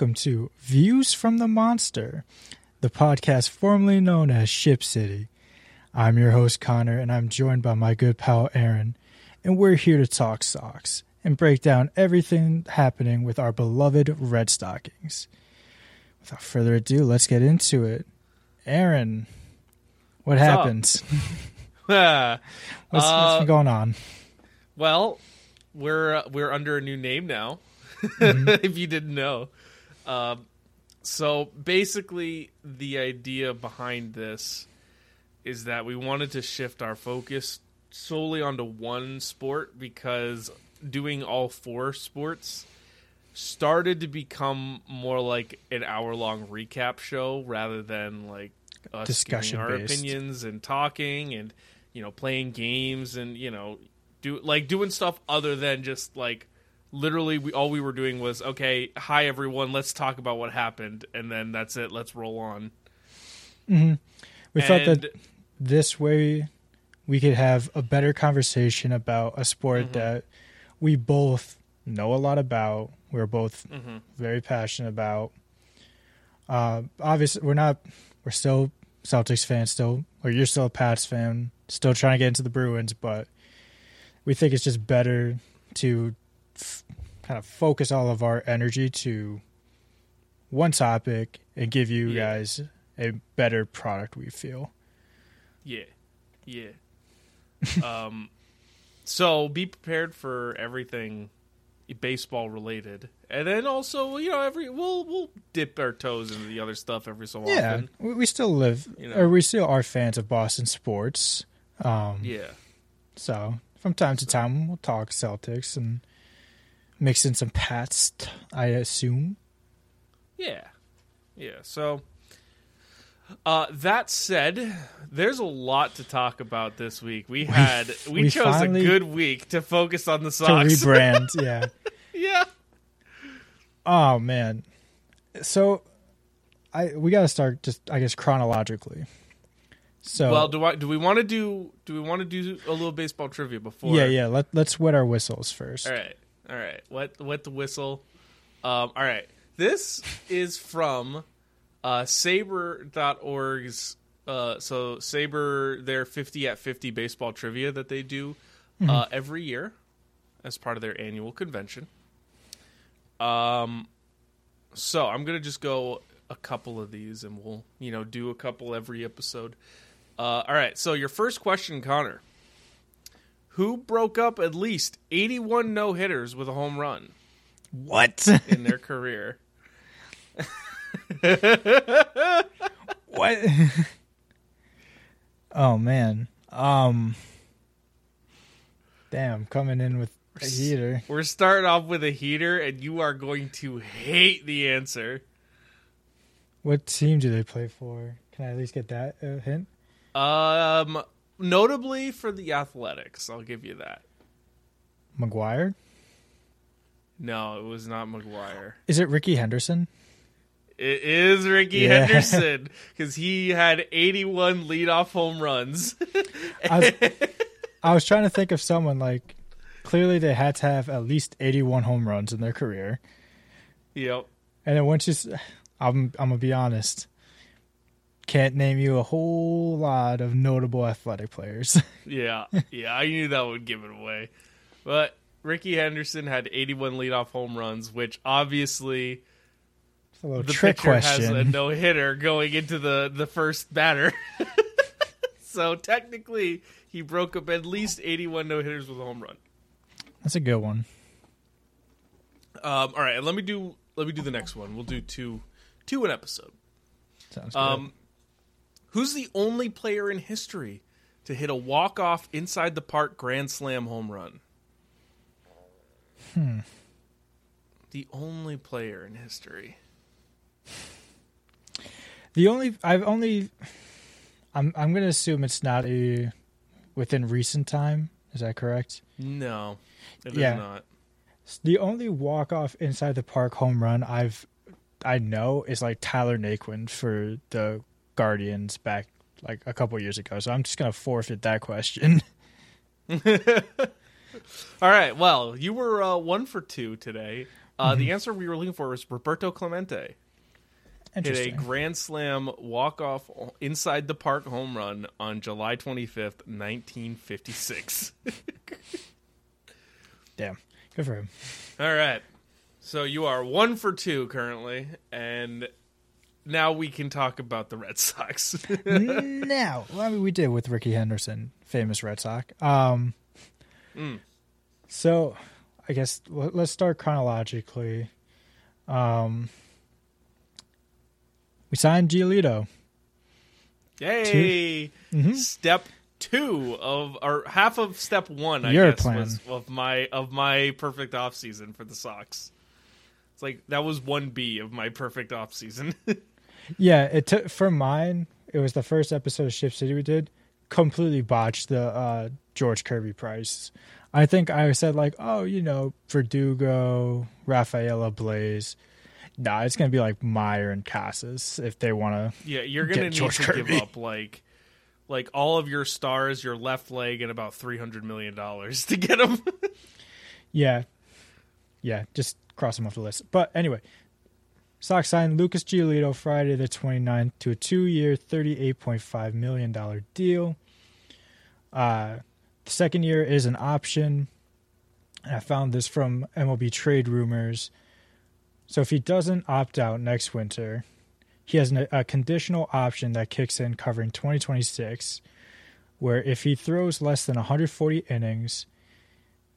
welcome to Views from the Monster, the podcast formerly known as Ship City. I'm your host, Connor, and I'm joined by my good pal, Aaron, and we're here to talk socks and break down everything happening with our beloved Red Stockings. Without further ado, let's get into it. Aaron, what What's? Uh, What's, what's been going on? well, we're uh, we're under a new name now. Mm-hmm. if you didn't know, um, so basically, the idea behind this is that we wanted to shift our focus solely onto one sport because doing all four sports started to become more like an hour long recap show rather than like us Discussion our opinions and talking and you know playing games and you know do like doing stuff other than just like literally we all we were doing was okay hi everyone let's talk about what happened and then that's it let's roll on We felt And- that this way we could have a better conversation about a sport Mm-hmm. that we both know a lot about. We're both Mm-hmm. very passionate about. Uh, obviously, we're not. We're still Celtics fans. Still, or you're still a Pats fan. Still trying to get into the Bruins, but we think it's just better to kind of focus all of our energy to one topic and give you Yeah. guys a better product. We feel. Yeah, yeah. um, so be prepared for everything baseball related, and then also you know every we'll we'll dip our toes into the other stuff every so Yeah, often. we, we still live, You know. or we still are fans of Boston sports. Um, Yeah, So from time to time, we'll talk Celtics and mix in some past, I assume. yeah, yeah. So. Uh, that said, there's a lot to talk about this week. We had we, we chose a good week to focus on the socks. To rebrand, yeah. yeah, Oh man. So, I we got to start just I guess chronologically. So Well, do I do we want to do do we want to do a little baseball trivia before? yeah, yeah. Let let's wet our whistles first. All right, all right. What wet the whistle. Um, all right. This is from uh, SABR.org's. Uh, so SABR, their fifty at fifty baseball trivia that they do uh, every year as part of their annual convention. Um, so I'm gonna just go a couple of these, and we'll you know do a couple every episode. Uh, all right. So your first question, Connor. Who broke up at least 81 no hitters with a home run What? in their career? what? oh man. Um. Damn, coming in with a heater. We're starting off with a heater, and you are going to hate the answer. What team do they play for? Can I at least get that uh, hint? Um, notably for the Athletics, I'll give you that. McGwire? No, it was not McGwire. Is it Rickey Henderson? It is Rickey Yeah. Henderson because he had 81 leadoff home runs. I was, I was trying to think of someone like. Clearly, they had to have at least eighty-one home runs in their career, yep. and then once you, I'm I'm gonna be honest. Can't name you a whole lot of notable athletic players. Yeah, yeah, I knew that would give it away. But Rickey Henderson had 81 leadoff home runs, which obviously a little the trick pitcher question. has a no hitter going into the the first batter. so technically, he broke up at least 81 no hitters with a home run. That's a good one. Um, all right, let me do let me do the next one. We'll do two two an episode. Sounds good. Um, who's the only player in history to hit a walk off inside the park grand slam home run? Hmm. The only player in history. the only I've only, I'm I'm gonna assume it's not a within recent time. Is that correct? No, it is Yeah. not. The only walk off inside the park home run I've I know is like Tyler Naquin for the Guardians back like a couple years ago. So I'm just gonna forfeit that question. All right. Well, you were uh, one for two today. Uh, The answer we were looking for was Roberto Clemente. Hit a grand slam walk off inside the park home run on July 25th, 1956. Damn. Good for him. All right. So you are one for two currently, and now we can talk about the Red Sox. now, well, I mean, we did with Rickey Henderson, famous Red Sox. Um, Mm. So, I guess l- let's start chronologically. Um, we signed Giolito. Yay! Mhm. Step two of or half of step one, I Your guess, plan. was of my of my perfect off season for the Sox. It's like that was one B of my perfect off season. Yeah, it took for mine. It was the first episode of Ship City we did. Completely botched the uh, George Kirby price. I think I said like, oh, you know, Verdugo, Rafaela Blaze. Nah, it's gonna be like Mayer and Casas if they want to. yeah, you're gonna need George to Kirby. give up like like all of your stars, your left leg, and about three hundred million dollars to get them. Yeah, yeah, just cross them off the list. But anyway, Sox signed Lucas Giolito Friday the 29th to a two-year, $38.5 million deal. Uh, the second year is an option. And I found this from MLB Trade Rumors. So if he doesn't opt out next winter, he has an, a conditional option that kicks in covering 2026, where if he throws less than 140 innings,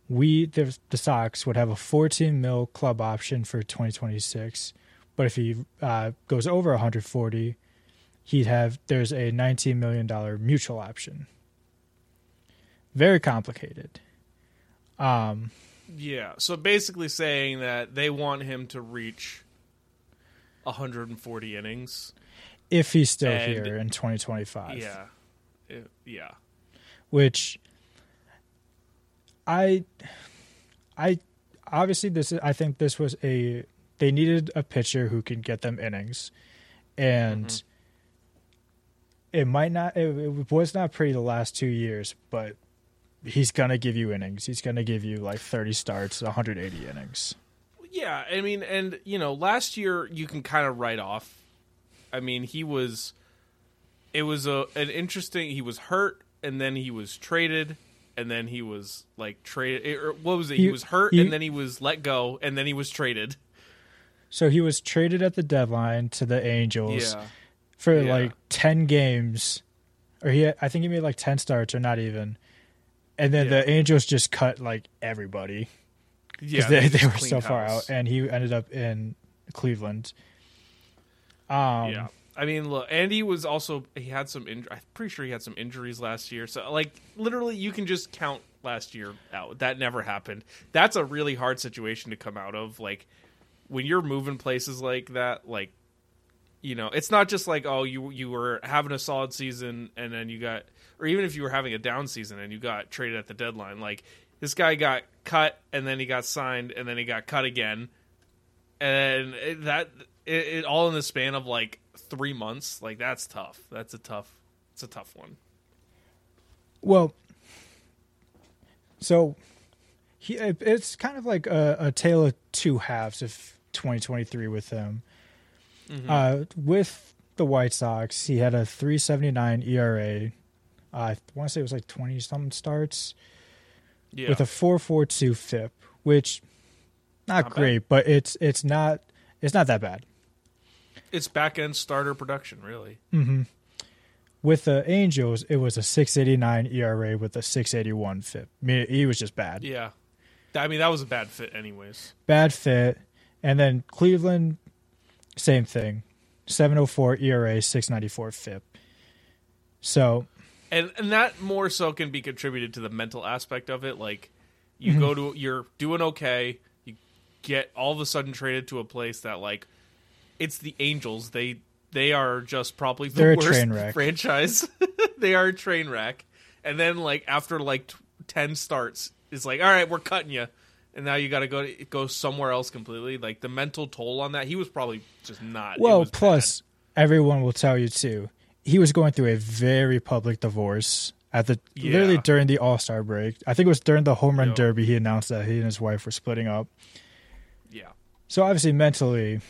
we the, the Sox would have a 14 mil club option for 2026, but if he uh, goes over 140, he'd have there's a 19 million dollar mutual option. Very complicated. Um, yeah, so basically saying that they want him to reach 140 innings. if he's still And- here in 2025, Yeah, It- yeah. which I, I obviously this is I think this was a they needed a pitcher who can get them innings, and Mhm. it might not it, it was not pretty the last two years, but he's gonna give you innings. He's gonna give you like 30 starts, 180 innings. Yeah, I mean, and you know, last year you can kind of write off. I mean, he was. It was a an interesting. He was hurt, and then he was traded, and then he was like traded. Or what was it? He, He- was hurt, he- and then he was let go, and then he was traded. So he was traded at the deadline to the Angels Yeah, for Yeah. like 10 games, or he I think he made like 10 starts or not even. And then Yeah. the Angels just cut like everybody. yeah. because they, they were so cleaned far house. out, and he ended up in Cleveland. Um, yeah, I mean, look, Andy was also he had some. In, I'm pretty sure he had some injuries last year. So, like, literally, you can just count last year out. That never happened. That's a really hard situation to come out of. Like, when you're moving places like that, like, you know, it's not just like oh, you you were having a solid season and then you got, or even if you were having a down season and you got traded at the deadline, like. This guy got cut, and then he got signed, and then he got cut again, and it, that it, it all in the span of like three months like that's tough that's a tough it's a tough one Well, so he it's kind of like a, a tale of two halves of 2023 with him. Mm-hmm. Uh, with the White Sox, he had a 3.79 ERA. Uh, I want to say it was like 20 something starts yeah with a 4.42 FIP, which not, Not bad. great, but it's it's not it's not that bad. it's back end starter production really hmm With the Angels, it was a 689 ERA with a 681 FIP. I mean, he was just bad. yeah i mean that was a bad fit anyways Bad fit. And then Cleveland, same thing. 704 ERA, 694 FIP. So, and and that more so can be contributed to the mental aspect of it like you Mm-hmm. go to you're doing okay you get all of a sudden traded to a place that like it's the angels they they are just probably the They're worst franchise they are a train wreck and then like after like t- 10 starts it's like all right we're cutting you and now you got to go to go somewhere else completely like the mental toll on that he was probably just not well, plus, everyone will tell you too, he was going through a very public divorce at the literally during the All Star break. I think it was during the home run Yo. derby he announced that he and his wife were splitting up. yeah So obviously mentally,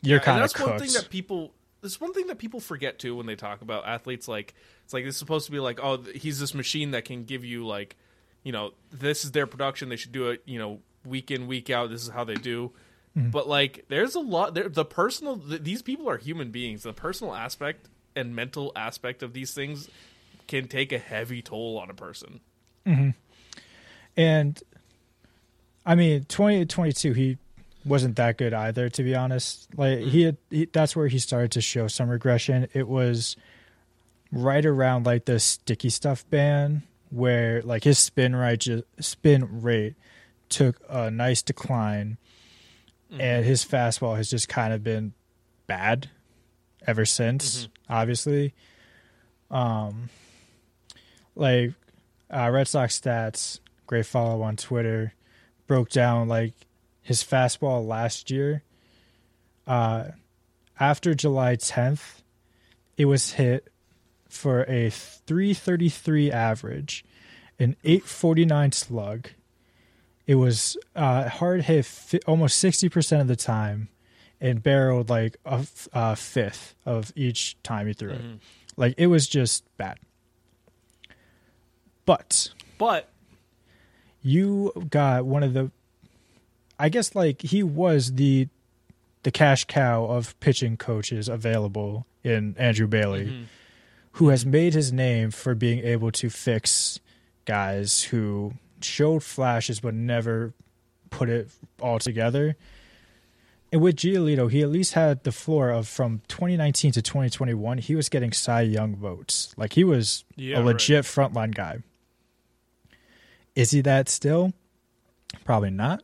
you're Yeah, kind of that's one thing that people. There's one thing that people forget too when they talk about athletes. Like it's like it's supposed to be like, oh, he's this machine that can give you like, you know, this is their production. They should do it, you know, week in week out. This is how they do. Mm-hmm. But like, there's a lot. There, the personal. Th- these people are human beings. The personal aspect and mental aspect of these things can take a heavy toll on a person. And I mean, 2022, he wasn't that good either, to be honest. Like he, had, he, that's where he started to show some regression. It was right around like the sticky stuff ban, where like his spin rate, ju- spin rate took a nice decline, and his fastball has just kind of been bad ever since. Obviously, um, like uh, Red Sox stats, great follow on Twitter, broke down like his fastball last year. Uh, after July 10th, it was hit for a 333 average, an 849 slug. It was uh, hard hit fi- almost 60% of the time and barreled like a f- uh, fifth of each time he threw it. Like it was just bad. But But you got one of the I guess like he was the the cash cow of pitching coaches available in Andrew Bailey who has made his name for being able to fix guys who showed flashes but never put it all together. And with Giolito, he at least had the floor of from 2019 to 2021, he was getting Cy Young votes. Like he was Yeah, a right. legit frontline guy. Is he that still? Probably not.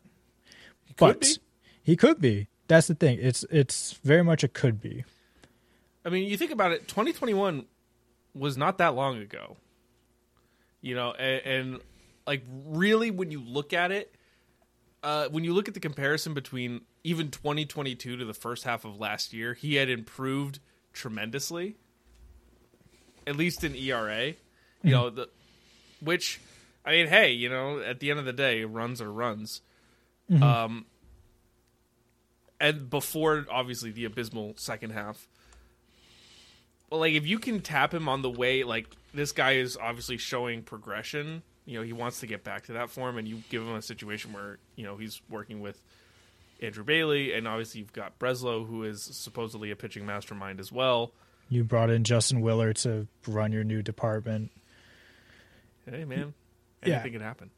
could but be. he could be. That's the thing. It's it's very much a could be. I mean, you think about it. 2021 was not that long ago. You know, and, and like really, when you look at it, uh, when you look at the comparison between even 2022 to the first half of last year, he had improved tremendously. At least in ERA, you know the, which, I mean, hey, you know, at the end of the day, runs are runs. Um, and before obviously the abysmal second half. But like if you can tap him on the way like this guy is obviously showing progression, you know, he wants to get back to that form and you give him a situation where, you know, he's working with Andrew Bailey and obviously you've got Breslow who is supposedly a pitching mastermind as well. You brought in Justin Willard to run your new department. Hey man, Yeah. anything can happen.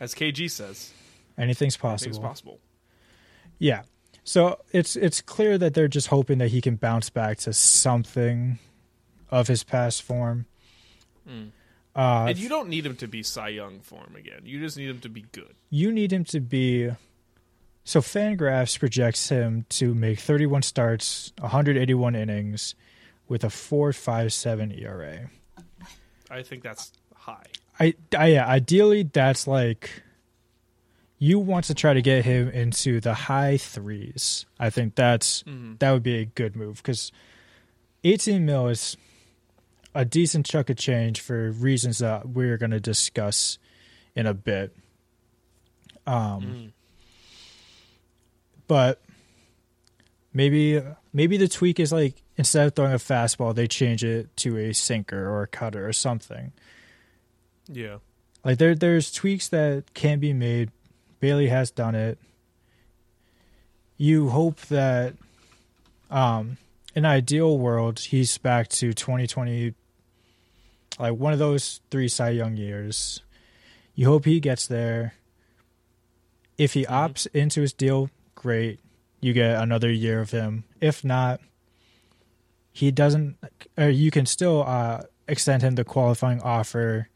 As KG says, Anything's anything's possible. possible. Yeah. So it's it's clear that they're just hoping that he can bounce back to something of his past form. Uh, and you don't need him to be Cy Young form again. You just need him to be good. you need him to be so fangraphs projects him to make 31 starts 181 innings with a 4.57 era I think that's high. I, I yeah ideally that's like you want to try to get him into the high threes i think that's that would be a good move because 18 mil is a decent chunk of change for reasons that we're going to discuss in a bit um but maybe maybe the tweak is like instead of throwing a fastball they change it to a sinker or a cutter or something Yeah. like there there's tweaks that can be made. Bailey has done it. You hope that um in ideal world he's back to 2020 like one of those three Cy Young years. You hope he gets there. If he opts into his deal, great. You get another year of him. If not, he doesn't or you can still uh extend him the qualifying offer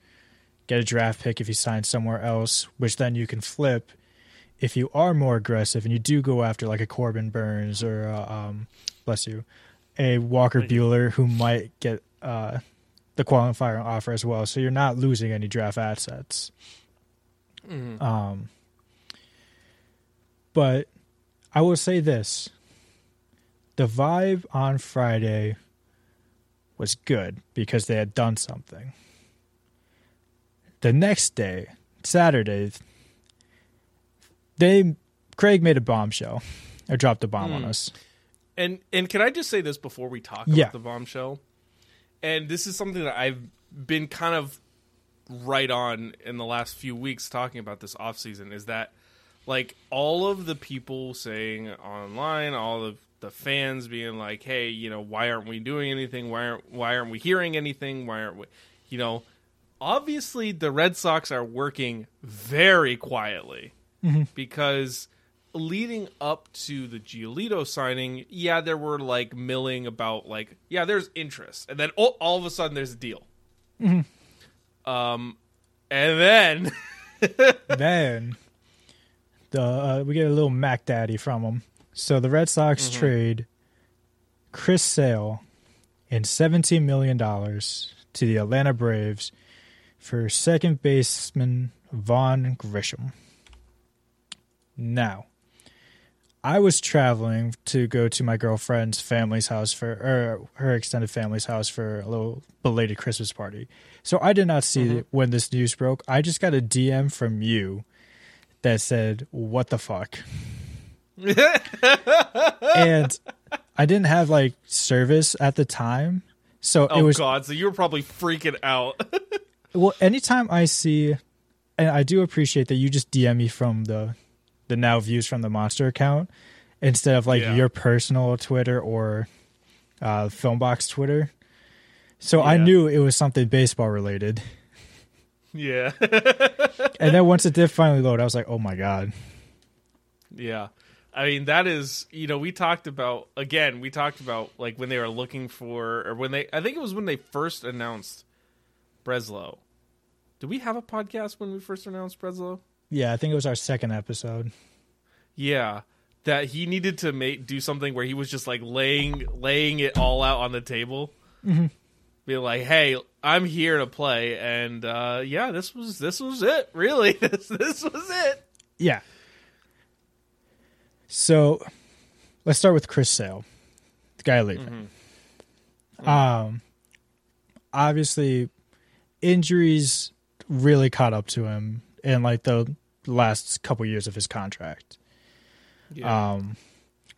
get a draft pick if he signs somewhere else, which then you can flip if you are more aggressive and you do go after like a Corbin Burnes or uh, um, bless you, a Walker. Buehler who might get uh, the qualifying offer as well. So you're not losing any draft assets. Um, but I will say this: the vibe on Friday was good because they had done something the next day, Saturday, they Craig made a bombshell or dropped a bomb on hmm. us. And and can I just say this before we talk Yeah. about the bombshell? And this is something that I've been kind of right on in the last few weeks talking about this off season is that like all of the people saying online, all of the fans being like, "Hey, you know, why aren't we doing anything? Why aren't why aren't we hearing anything? Why aren't we, you know?" Obviously, the Red Sox are working very quietly because leading up to the Giolito signing, yeah, there were like milling about like, yeah, there's interest, and then all, all of a sudden there's a deal. Um, and then then the uh, we get a little Mac Daddy from him. So the Red Sox trade Chris Sale and seventeen million dollars to the Atlanta Braves for second baseman Vaughn Grisham. Now, I was traveling to go to my girlfriend's family's house for or her extended family's house for a little belated Christmas party. So I did not see it when this news broke. I just got a DM from you that said, "What the fuck?" and I didn't have like service at the time. So oh it was god, so you were probably freaking out. well anytime I see and I do appreciate that you just DM me from the the now views from the monster account instead of like Yeah. your personal Twitter or uh Filmbox Twitter. So I knew it was something baseball related. yeah, And then once it did finally load, I was like, "Oh my god." yeah. I mean, that is, you know, we talked about again. We talked about like when they were looking for, or when they. I think it was when they first announced Breslow. Did we have a podcast when we first announced Breslow? Yeah, I think it was our second episode. Yeah, that he needed to make do something where he was just like laying laying it all out on the table, be like, "Hey, I'm here to play," and uh, yeah, this was this was it. Really, this this was it. Yeah. So let's start with Chris Sale, the guy leaving. Um, obviously, injuries really caught up to him in like the last couple years of his contract, Yeah, um,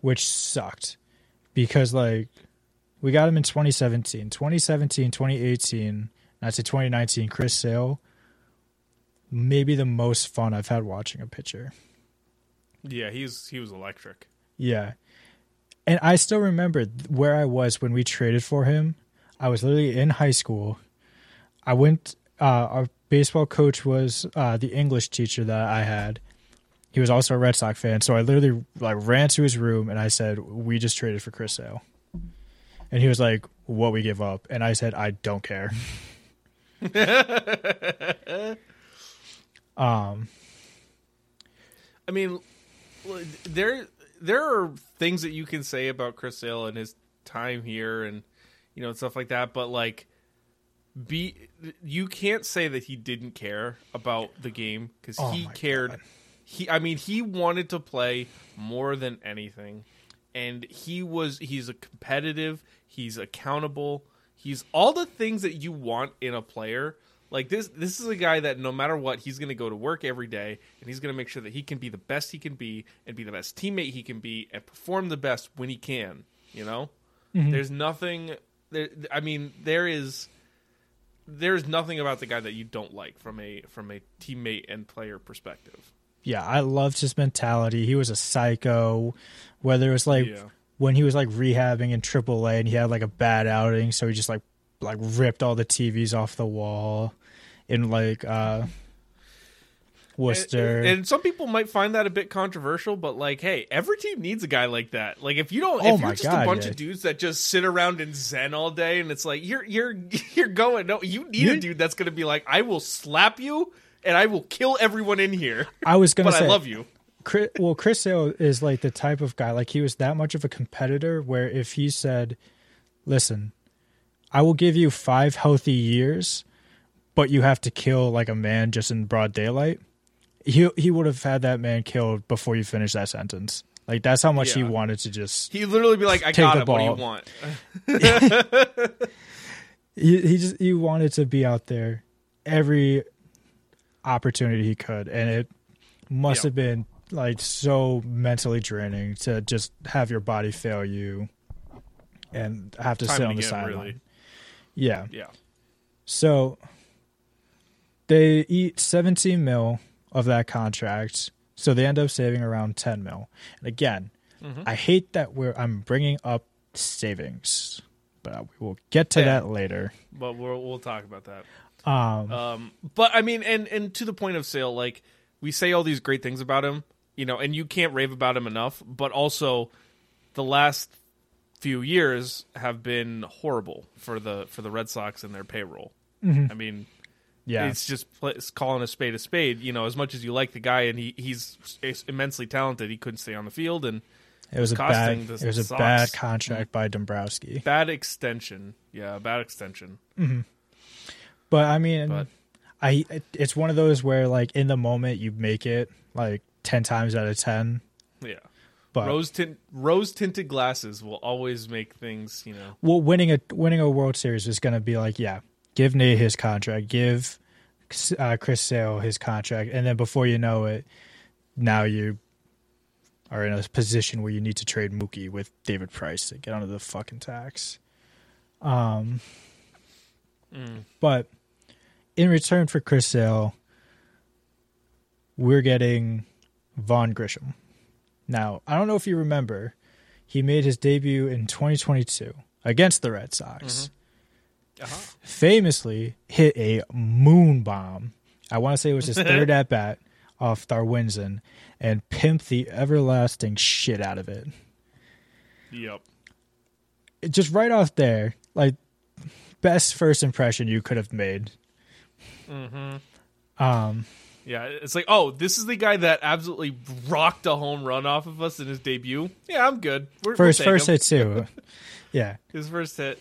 which sucked because like we got him in 2017, 2017, 2018, and I'd say 2019. Chris Sale, maybe the most fun I've had watching a pitcher. yeah, he's he was electric. Yeah. And I still remember where I was when we traded for him. I was literally in high school. I went uh our baseball coach was uh the English teacher that I had. He was also a Red Sox fan, so I literally like ran to his room and I said, "We just traded for Chris Sale." And he was like, "What we give up?" And I said, "I don't care." um I mean, there there are things that you can say about Chris Sale and his time here, and you know stuff like that. But like, be you can't say that he didn't care about the game because Oh he cared. God. He, I mean, he wanted to play more than anything, and he was he's a competitive. He's accountable. He's all the things that you want in a player. Like this, this is a guy that no matter what, he's going to go to work every day, and he's going to make sure that he can be the best he can be, and be the best teammate he can be, and perform the best when he can. You know, mm-hmm. there's nothing. There, I mean, there is. There's nothing about the guy that you don't like from a from a teammate and player perspective. yeah, I loved his mentality. He was a psycho. Whether it was like Yeah. when he was like rehabbing in AAA and he had like a bad outing, so he just like like ripped all the TVs off the wall in like uh Worcester. And, and some people might find that a bit controversial, but like, hey, every team needs a guy like that. Like, if you don't, Oh if you're just God, a bunch yeah. of dudes that just sit around and zen all day, and it's like you're you're you're going. No, you need a dude that's going to be like, I will slap you and I will kill everyone in here, I was gonna say I love you. Chris, well, Chris Sale is like the type of guy, like he was that much of a competitor where if he said, listen, I will give you five healthy years, but you have to kill like a man just in broad daylight, he, he would have had that man killed before you finish that sentence. Like that's how much he wanted to just, He literally be like, I Take got the it. What do you want? he, he just, he wanted to be out there every opportunity he could. And it must Yeah. have been like so mentally draining to just have your body fail you and have to Time sit on the sideline. really. Yeah. Yeah. So they eat 17 mil of that contract, so they end up saving around 10 mil. And again, Mm-hmm. I hate that we're I'm bringing up savings, but we will get to Yeah. that later. But we'll we'll talk about that. Um, Um, but I mean, and and to the point of sale, like we say all these great things about him, you know, and you can't rave about him enough. But also, the last few years have been horrible for the for the Red Sox and their payroll. I mean, yeah, it's just pl- it's calling a spade a spade. You know, as much as you like the guy and he he's immensely talented, he couldn't stay on the field and it was a costing bad it was a Sox. bad contract by Dombrowski. bad extension. Yeah, bad extension. Mm-hmm. But I mean, But- I it- it's one of those where like in the moment you make it like 10 times out of 10, Yeah. but Rose tint rose tinted glasses will always make things, you know. well winning a winning a World Series is going to be like, yeah, give Nate his contract, give uh, Chris Sale his contract, and then before you know it, now you are in a position where you need to trade Mookie with David Price to get under the fucking tax. Um, but in return for Chris Sale, we're getting Vaughn Grisham. Now, I don't know if you remember, he made his debut in 2022 against the Red Sox. Uh-huh. Famously hit a moon bomb. I want to say it was his third at bat off Darwinzon and pimped the everlasting shit out of it. Yep. Just right off there, like best first impression you could have made. Mm-hmm. Um, Yeah, it's like, oh, this is the guy that absolutely rocked a home run off of us in his debut. Yeah, I'm good. We're, first we'll first him. hit too. yeah. His first hit.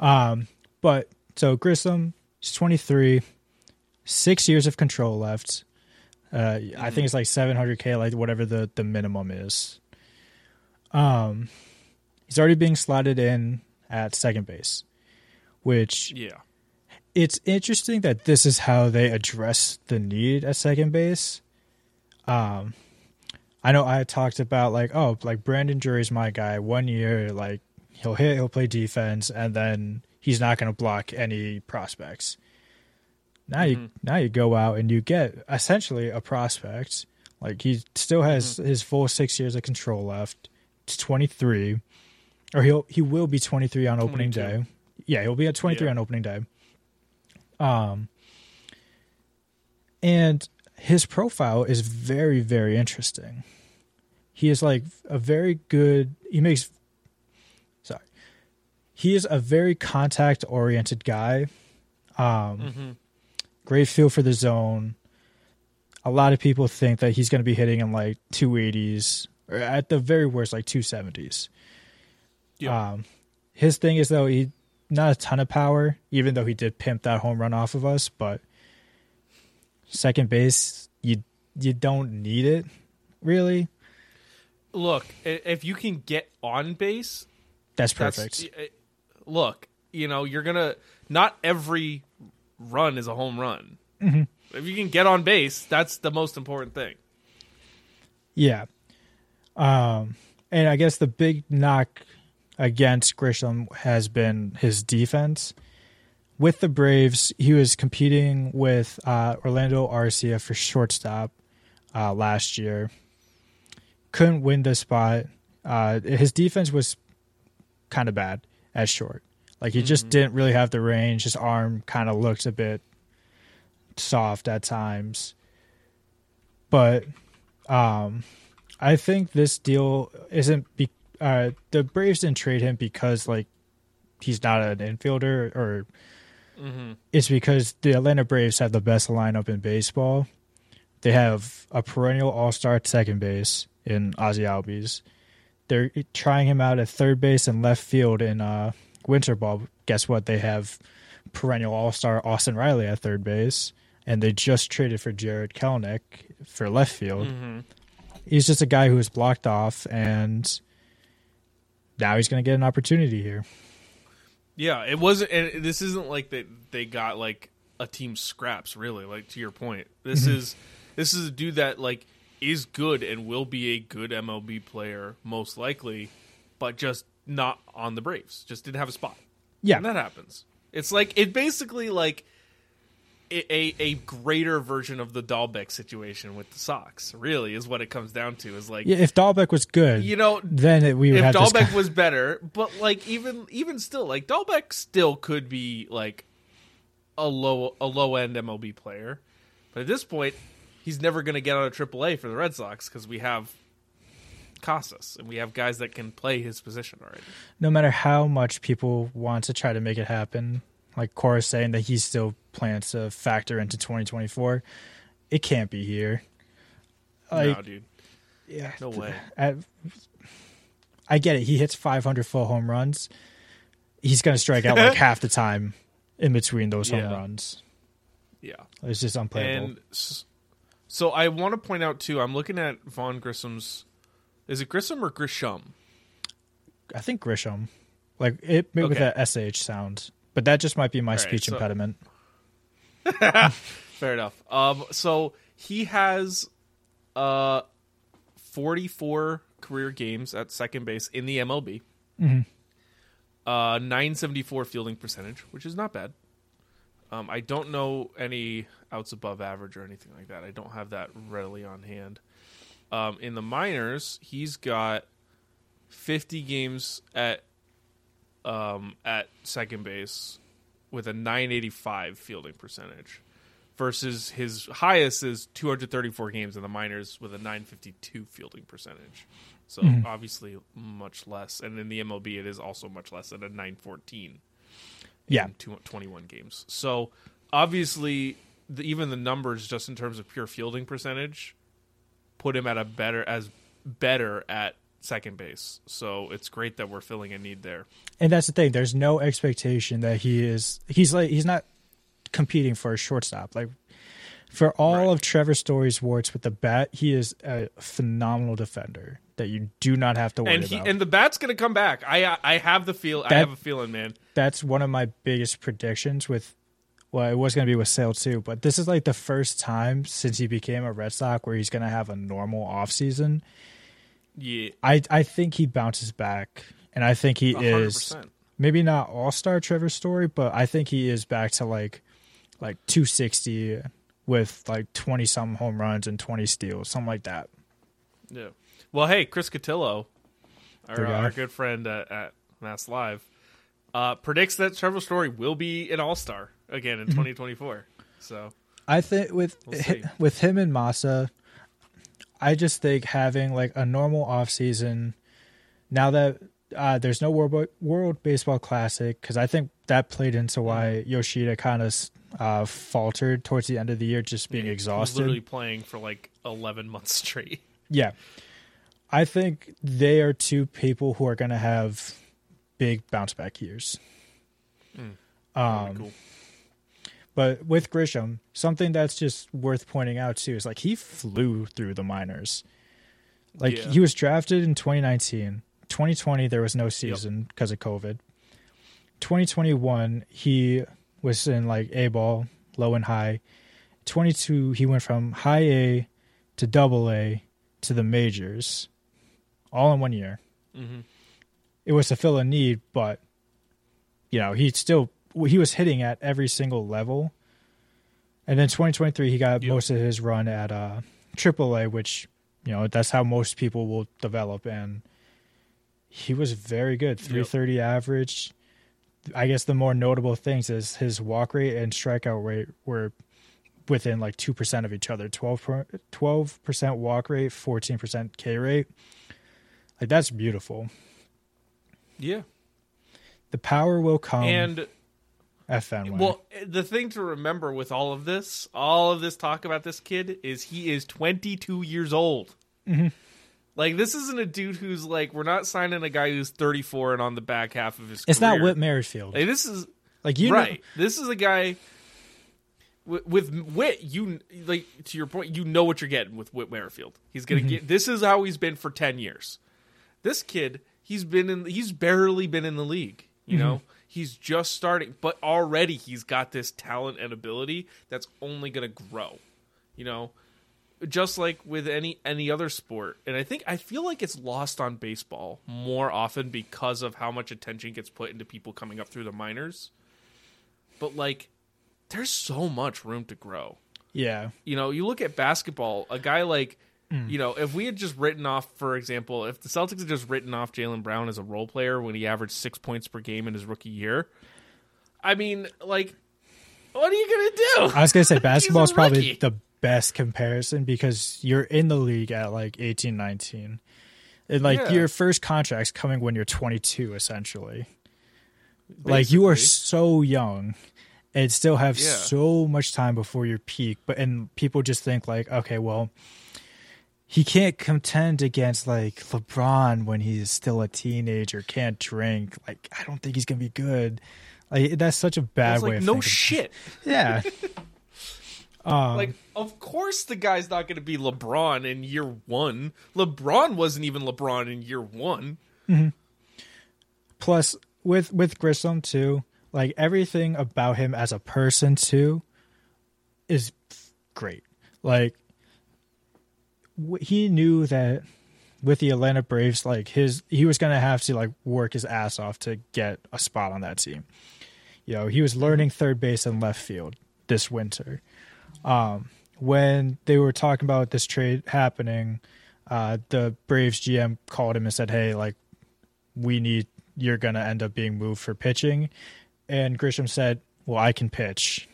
Um, but so Grissom, he's 23, six years of control left. Uh, I think it's like 700k, like whatever the the minimum is. Um, he's already being slotted in at second base, which Yeah. it's interesting that this is how they address the need at second base. Um, I know I talked about like, oh, like Brandon Drury's my guy. One year, like he'll hit, he'll play defense, and then he's not going to block any prospects. Now you now you go out and you get essentially a prospect. Like he still has his full six years of control left. It's twenty three, or he'll he will be twenty three on opening 22. day. Yeah, he'll be at twenty three Yeah. on opening day. Um, and his profile is very very interesting. He is like a very good. He makes. He is a very contact oriented guy. Um, Mm-hmm. great feel for the zone. A lot of people think that he's going to be hitting in like 280s or at the very worst like 270s. Yeah. Um, his thing is though he not a ton of power, even though he did pimp that home run off of us. But second base, you you don't need it really. Look, if you can get on base, That's that's perfect. uh, Look, you know, you're gonna. Not every run is a home run. Mm-hmm. If you can get on base, that's the most important thing. Yeah. Um, and I guess the big knock against Grisham has been his defense. With the Braves, he was competing with uh, Orlando Arcia for shortstop uh, last year. Couldn't win the spot. Uh, his defense was kind of bad at short. Like he just didn't really have the range. His arm kind of looked a bit soft at times. But um, I think this deal isn't be uh the Braves didn't trade him because like he's not an infielder or it's because the Atlanta Braves have the best lineup in baseball. They have a perennial all-star at second base in Ozzie Albies. They're trying him out at third base and left field in uh winter ball. Guess what? They have perennial all-star Austin Riley at third base and they just traded for Jarred Kelenic for left field he's just a guy who was blocked off and now he's going to get an opportunity here Yeah, it wasn't. And this isn't like that. They got like a team scraps. Really, like to your point, this Mm-hmm. is this is a dude that like is good and will be a good MLB player most likely, but just not on the Braves. Just didn't have a spot. Yeah. And that happens. It's like it basically like a, a, greater version of the Dalbec situation with the Sox. Really, is what it comes down to. Is like Yeah, if Dalbec was good, you know then it, we would if. Dalbec was better, but like even even still, like Dalbec still could be like a low a low end MLB player, but at this point, he's never going to get out of AAA for the Red Sox because we have Casas and we have guys that can play his position already. no matter how much people want to try to make it happen, like Cora saying that he still plans to factor into 2024, it can't be here. Like, no, dude, yeah, no way. I, I get it. He hits 500 full home runs. He's going to strike out like half the time in between those home Yeah. runs. Yeah. It's just unplayable. And so I want to point out too. I'm looking at Vaughn Grissom's. Is it Grissom or Grisham? I think Grisham, like it maybe with Okay. that sh sound, but that just might be my speech so- impediment. Fair enough. Um, so he has uh 44 career games at second base in the MLB. Mhm. Uh, 974 fielding percentage, which is not bad. Um, I don't know any outs above average or anything like that. I don't have that readily on hand. Um, in the minors, he's got 50 games at um, at second base with a 985 fielding percentage versus his highest is 234 games in the minors with a 952 fielding percentage. So obviously much less, and in the MLB it is also much less at a 914 Yeah. in two- 21 games. So obviously, the, even the numbers, just in terms of pure fielding percentage, put him at a better as better at second base. So it's great that we're filling a need there. And that's the thing. There's no expectation that he is. He's like he's not competing for a shortstop. Like for all Right. of Trevor Story's warts with the bat, he is a phenomenal defender that you do not have to worry And he about. and the bat's gonna come back. I I have the feel. I have a feeling, man. that's one of my biggest predictions with. Well, it was going to be with Sale too, but this is like the first time since he became a Red Sox where he's going to have a normal offseason. Yeah, I I think he bounces back, and I think he hundred is maybe not all star Trevor Story, but I think he is back to like like 260 with like 20 some home runs and 20 steals, something like that. Yeah. Well, hey, Chris Cotillo, our, our good friend at, at Mass Live, uh, predicts that Trevor Story will be an All Star again in Mm-hmm. 2024. So I think with We'll with him and Massa, I just think having like a normal off season now that uh, there's no World World Baseball Classic because I think that played into why Yoshida kind of uh, faltered towards the end of the year, just being was exhausted. literally playing for like 11 months straight. Yeah. I think they are two people who are going to have big bounce back years. That'd Um, cool. But with Grisham, something that's just worth pointing out too is like he flew through the minors. Like Yeah. he was drafted in 2019. 2020 there was no season because of COVID. 2021 he was in like A ball, low and high. 22 he went from high A to double A to the majors all in one year. Mhm. It was to fill a need, but you know, he still he was hitting at every single level. And then 2023 he got Yep. most of his run at uh AAA, which you know, that's how most people will develop and he was very good. 330 average. I guess the more notable things is his walk rate and strikeout rate were within like 2% of each other. 12, 12% walk rate, 14% K rate. Like that's beautiful. Yeah. The power will come and Fenway. well, the thing to remember with all of this, all of this talk about this kid is he is 22 years old. Mm-hmm. Like this isn't a dude who's like we're not signing a guy who's 34 and on the back half of his. it's not. Whit Merrifield. Like, this is like you right. This is a guy with, with Whit. You like to your point. You know what you're getting with Whit Merrifield. He's gonna Mm-hmm. get. This is how he's been for ten years. This kid, he's been in. He's barely been in the league. You Mm-hmm. know, he's just starting, but already he's got this talent and ability that's only gonna grow. You know, just like with any any other sport, and I think I feel like it's lost on baseball more often because of how much attention gets put into people coming up through the minors. But like, there's so much room to grow. Yeah. You know, you look at basketball, a guy like, you know, if we had just written off, for example, if the Celtics had just written off Jaylen Brown as a role player when he averaged six points per game in his rookie year, I mean, like, what are you gonna do? I was gonna say basketball is probably the best comparison because you're in the league at like 18, 19. And like Yeah. your first contract's coming when you're 22, essentially. Like you are so young and still have Yeah. so much time before your peak. But and people just think like, okay, well, he can't contend against like LeBron when he's still a teenager, can't drink. Like I don't think he's gonna be good. Like that's such a bad It's way like of no thinking. shit. Yeah. um, Like, of course, the guy's not going to be LeBron in year one. LeBron wasn't even LeBron in year one. plus with with Grissom too, like everything about him as a person too is great. Like w- he knew that with the Atlanta Braves, like his he was gonna have to like work his ass off to get a spot on that team. You know, he was learning third base and left field this winter. Um, when they were talking about this trade happening, uh, the Braves GM called him and said, "Hey, like we need you're gonna end up being moved for pitching," and Grissom said, "Well, I can pitch."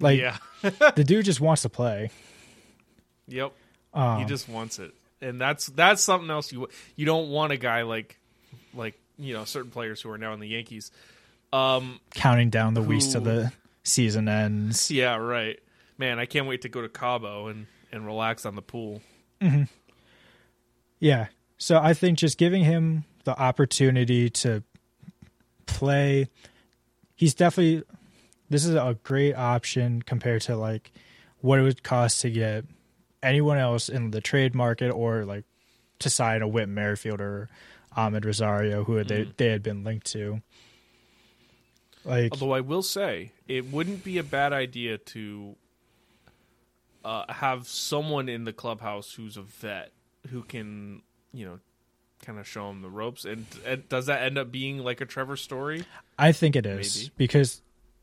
Like yeah. the dude just wants to play. Yep. Um, he just wants it, and that's that's something else. You you don't want a guy like like you know certain players who are now in the Yankees. Um. counting down the weeks to the season ends. Yeah. Right. Man, I can't wait to go to Cabo and and relax on the pool. Mm-hmm. Yeah. So I think just giving him the opportunity to play, he's definitely this is a great option compared to like what it would cost to get anyone else in the trade market or like to sign a Whit Merrifield or Amed Rosario who they mm-hmm. they had been linked to. Like Although I will say, it wouldn't be a bad idea to uh, have someone in the clubhouse who's a vet who can, you know, kind of show him the ropes. And, and does that end up being like a Trevor Story? I think it is Maybe. because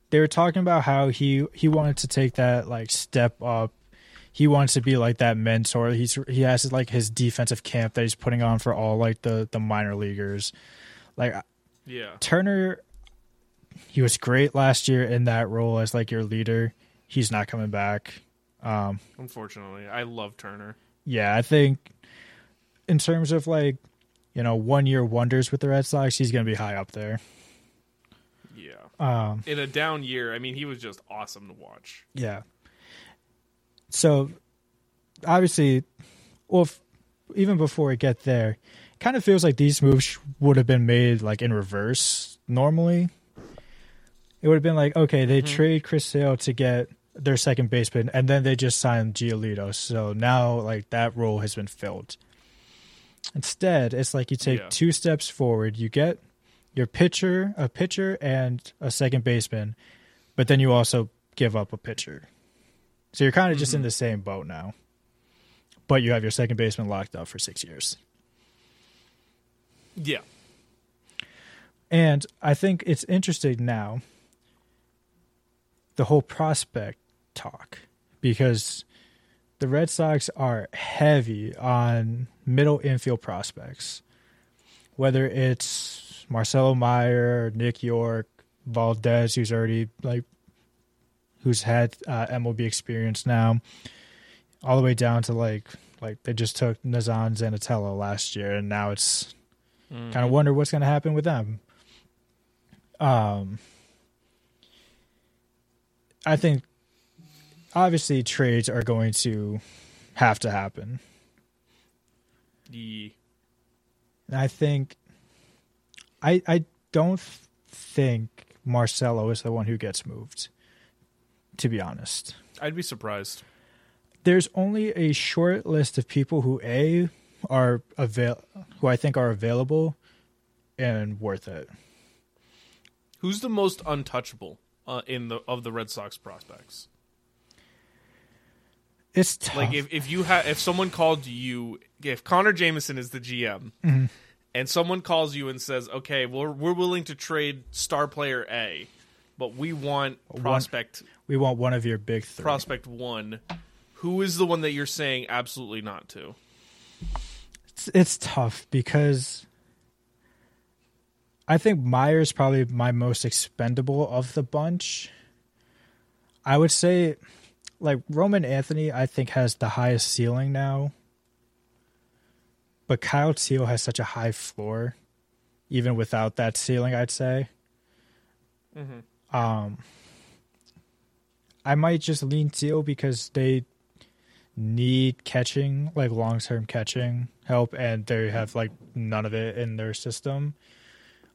they were talking about how he he wanted to take that like step up. He wants to be like that mentor. He's he has like his defensive camp that he's putting on for all like the the minor leaguers. Like Yeah. Turner, he was great last year in that role as like your leader. He's not coming back. Um, Unfortunately, I love Turner. yeah, I think in terms of like you know one year wonders with the Red Sox, he's going to be high up there. Yeah. Um, In a down year, I mean, he was just awesome to watch. Yeah. So obviously, well, if, even before we get there, it kind of feels like these moves would have been made like in reverse normally. It would have been like, okay, they trade Chris Sale to get their second baseman, and then they just signed Giolito. So now, like, that role has been filled. Instead, it's like you take Yeah. two steps forward, you get your pitcher, a pitcher, and a second baseman, but then you also give up a pitcher. So you're kind of just in mm-hmm. the same boat now. But you have your second baseman locked up for six years. Yeah. And I think it's interesting now, the whole prospect talk, because the Red Sox are heavy on middle infield prospects. Whether it's Marcelo Mayer, Nick Yorke, Valdez, who's already like, who's had uh, MLB experience now, all the way down to like, like they just took Nazzan Zanetello last year, and now it's kind of wonder what's going to happen with them. Um, I think obviously trades are going to have to happen. The And I think I I don't think Marcelo is the one who gets moved. To be honest, I'd be surprised. there's only a short list of people who a are avail who I think are available and worth it. Who's the most untouchable uh, in the of the Red Sox prospects? It's tough. Like if, if you have if someone called you if Connor Jameson is the GM mm-hmm. and someone calls you and says, "Okay, we're we're willing to trade star player A, but we want prospect we want one of your big three. prospect 1." Who is the one that you're saying absolutely not to? it's, it's tough because I think Mayer's probably my most expendable of the bunch. I would say like Roman Anthony I think has the highest ceiling now. But Kyle Teel has such a high floor even without that ceiling I'd say. Um I might just lean Teel because they need catching, like long term catching help, and they have like none of it in their system.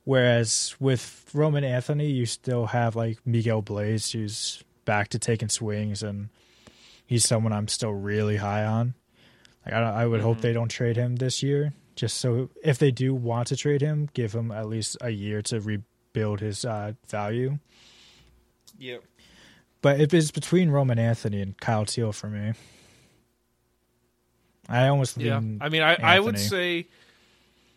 Whereas with Roman Anthony, you still have like Miguel Bleis, who's back to taking swings, and he's someone I'm still really high on. Like I, I would hope they don't trade him this year, just so if they do want to trade him, give him at least a year to rebuild his uh, value. Yep. But if it is between Roman Anthony and Kyle Teel for me. I almost Yeah. I mean, I, I would say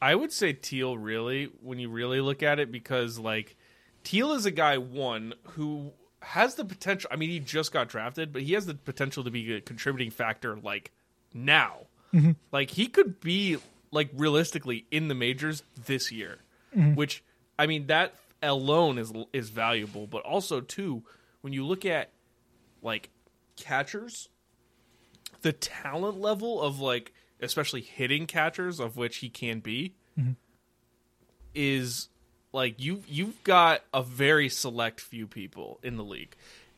I would say Teel really when you really look at it because like Teel is a guy one who has the potential. I mean, he just got drafted, but he has the potential to be a contributing factor like now. Mm-hmm. Like he could be like realistically in the majors this year, mm-hmm. which I mean that alone is is valuable, but also too when you look at like catchers the talent level of like especially hitting catchers of which he can be mm-hmm. is like you you've got a very select few people in the league.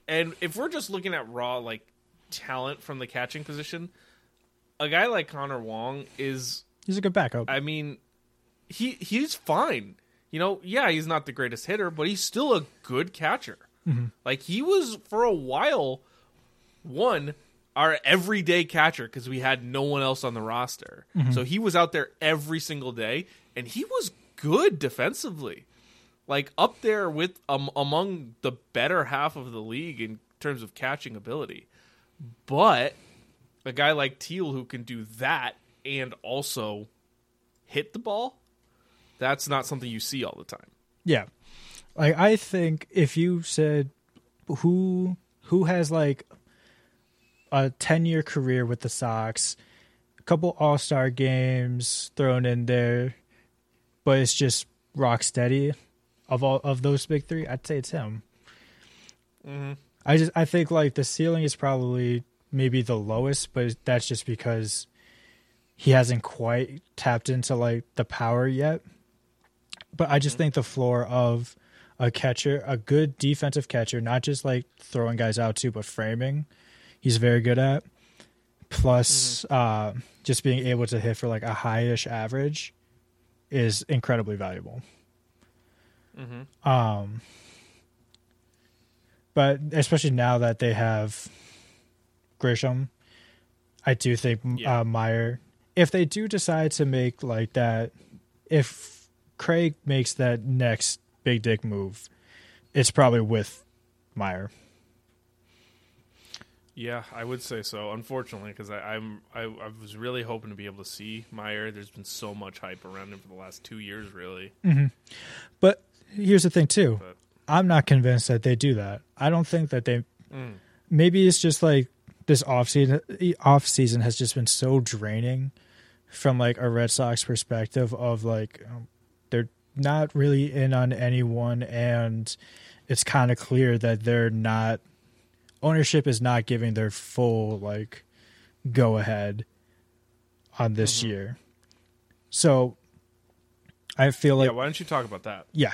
And if we're just looking at raw like talent from the catching position, a guy like Connor Wong is He's a good backup. I mean he he's fine. You know, yeah, he's not the greatest hitter, but he's still a good catcher. Mm-hmm. Like he was for a while one our everyday catcher because we had no one else on the roster. Mm-hmm. So he was out there every single day, and he was good defensively, like up there with um, among the better half of the league in terms of catching ability. But a guy like Teel who can do that and also hit the ball, that's not something you see all the time. yeah. Like I think if you said who who has like a 10 year career with the Sox, a couple All-Star games thrown in there, but it's just rock steady of all of those big 3, I'd say it's him. Mm-hmm. I just I think like the ceiling is probably maybe the lowest, but that's just because he hasn't quite tapped into like the power yet. But I just mm-hmm. think the floor of a catcher, a good defensive catcher, not just like throwing guys out too, but framing, he's very good at. Plus, mm-hmm. uh, just being able to hit for like a highish average is incredibly valuable. Um, but especially now that they have Grissom, I do think Yeah. uh, Mayer, if they do decide to make like that, if Craig makes that next big dick move, it's probably with Mayer. Yeah, I would say so. Unfortunately, because I'm I, I was really hoping to be able to see Mayer. There's been so much hype around him for the last two years, really. But here's the thing too. But I'm not convinced that they do that. I don't think that they. Mm. Maybe it's just like this off season. Off season has just been so draining from like a Red Sox perspective of like um, they're not really in on anyone, and it's kind of clear that they're not. Ownership is not giving their full like go ahead on this Mm-hmm. year. So I feel like yeah, why don't you talk about that? yeah.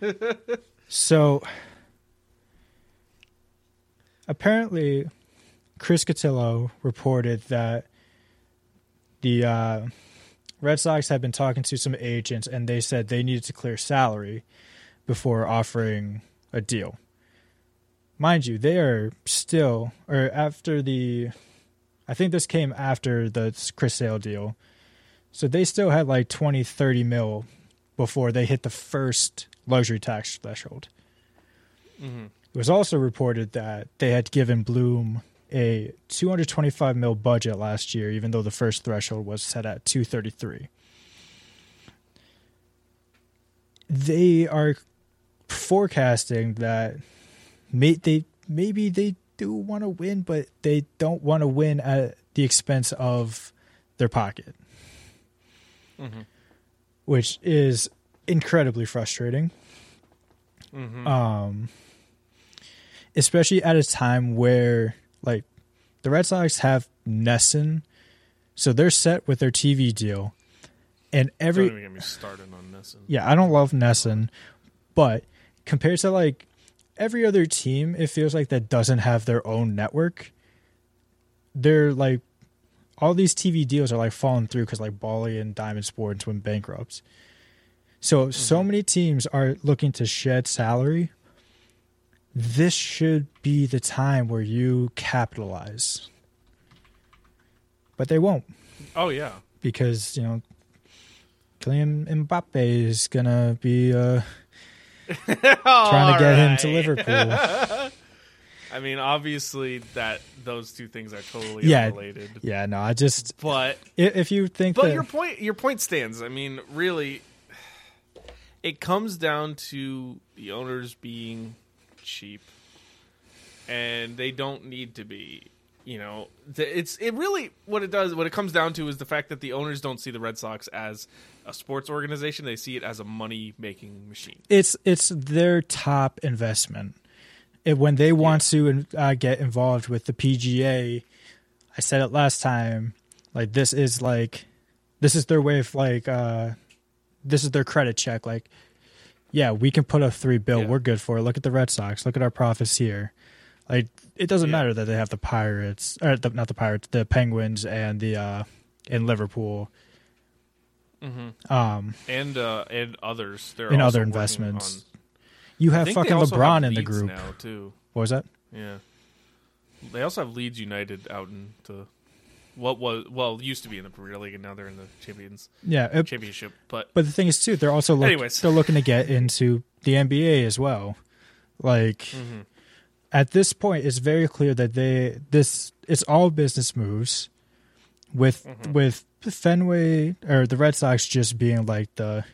so apparently, Chris Cotillo reported that the uh, Red Sox had been talking to some agents and they said they needed to clear salary before offering a deal. Mind you, they are still, or after the, I think this came after the Chris Sale deal. So they still had like 20, 30 mil before they hit the first luxury tax threshold. Mm-hmm. It was also reported that they had given Bloom a 225 mil budget last year, even though the first threshold was set at 233. They are forecasting that may, they maybe they do want to win, but they don't want to win at the expense of their pocket, Mhm. which is incredibly frustrating. Mhm. Um, especially at a time where like the Red Sox have NESN, so they're set with their TV deal, and every Don't even get me started on NESN. yeah, I don't love NESN, but compared to like every other team, it feels like that doesn't have their own network. They're like all these TV deals are like falling through because like Bally and Diamond Sports went bankrupt. So so many teams are looking to shed salary. This should be the time where you capitalize, but they won't Oh yeah. because you know Kylian Mbappe is gonna be uh, trying to get him to Liverpool. I mean, obviously that those two things are totally Yeah. unrelated. yeah, no, I just But if you think but that your point your point stands. I mean, really it comes down to the owners being cheap and they don't need to be you know it's it really what it does what it comes down to is the fact that the owners don't see the red sox as a sports organization they see it as a money making machine it's it's their top investment. It, when they want to uh, get involved with the PGA, I said it last time. Like this is like this is their way of like uh, this is their credit check. Like, yeah, we can put a three bill. Yeah. We're good for it. Look at the Red Sox. Look at our profits here. Like it doesn't Yeah. matter that they have the Pirates or the, not the Pirates, the Penguins and the uh, in Liverpool. mm-hmm. Um, and uh and others they're also other investments. on- you have fucking LeBron have in the group. now too What was that? Yeah. They also have Leeds United out in the what was well used to be in the Premier League and now they're in the Champions Yeah, it, Championship. But But the thing is, too, they're also look, Anyways. they're looking to get into the NBA as well. Like Mhm. At this point, it's very clear that they this it's all business moves. With Mhm. with Fenway or the Red Sox just being like the,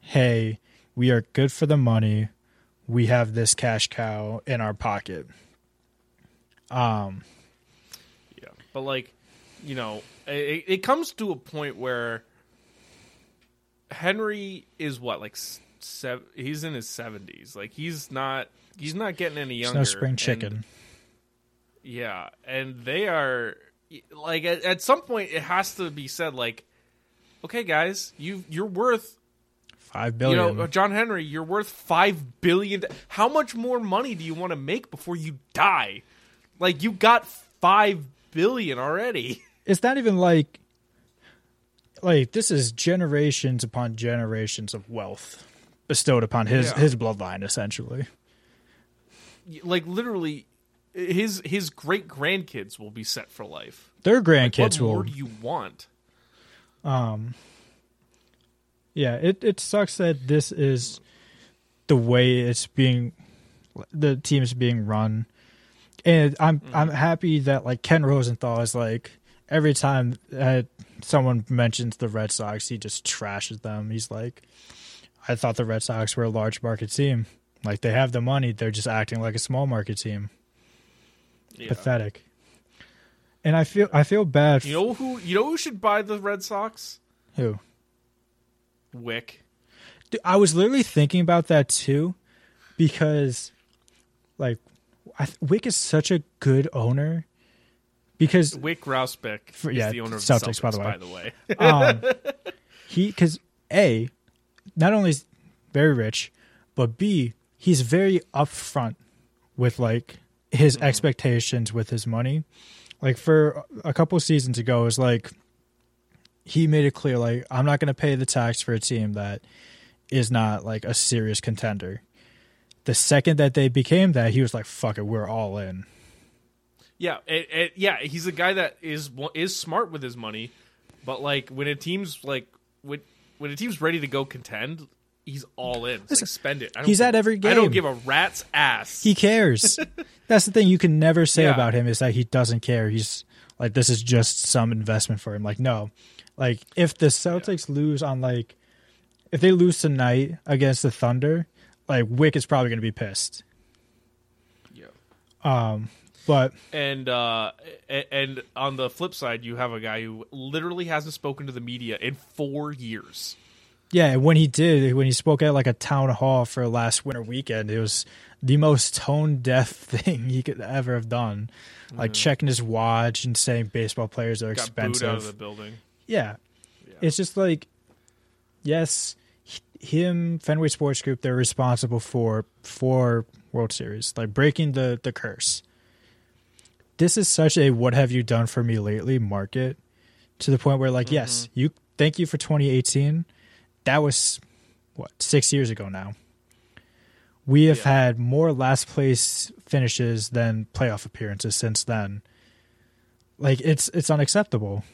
hey, we are good for the money, we have this cash cow in our pocket. Um, yeah, but like you know, it, it comes to a point where Henry is what like seven, he's in his seventies. Like he's not he's not getting any there's younger. no spring and- chicken. Yeah, and they are like at, at some point it has to be said like, okay, guys, you you're worth Five billion. You know, uh, John Henry, you're worth five billion. How much more money do you want to make before you die? Like you got five billion already. it's not even like like this is generations upon generations of wealth bestowed upon his Yeah. his bloodline essentially like literally, his his great grandkids will be set for life. their What grandkids more will do you want? um yeah it it sucks that this is the way it's being the team's being run and i'm i'm happy that like ken rosenthal is like every time that someone mentions the red sox he just trashes them he's like i thought the red sox were a large market team like they have the money they're just acting like a small market team Yeah. pathetic and i feel i feel bad You know who? You know who should buy the Red Sox? who Wyc. Dude, I was literally thinking about that too, because, like, I, th- Wyc is such a good owner. Because Wyc Grousbeck For- is yeah, the owner of Celtics, the by the way. by the way. um, he, because a, not only is very rich, but b, he's very upfront with like his mm-hmm. expectations with his money. Like for a couple seasons ago, it was like he made it clear, like I'm not going to pay the tax for a team that is not like a serious contender. The second that they became that, he was like, "Fuck it, we're all in." Yeah, it, it, yeah, he's a guy that is is smart with his money, but like when a team's like when when a team's ready to go contend, he's all in. It's like, spend it. He's give- at every game. I don't give a rat's ass. He cares. That's the thing you can never say Yeah. about him is that he doesn't care. He's like this is just some investment for him. Like no, like if the Celtics lose on like if they lose tonight against the Thunder, like Wyc is probably going to be pissed. yeah. Um. But And uh, and on the flip side, you have a guy who literally hasn't spoken to the media in four years. Yeah, when he did, when he spoke at like a town hall for last winter weekend, it was the most tone deaf thing he could ever have done. Like mm-hmm. checking his watch and saying baseball players are Got expensive. out of the building. Yeah. It's just like, yes, him, Fenway Sports Group, they're responsible for four World Series, like breaking the, the curse. This is such a what have you done for me lately market to the point where, like, yes, mm-hmm. you thank you for 2018. That was, what, six years ago now. We have Yeah. had more last place finishes than playoff appearances since then. Like, it's it's unacceptable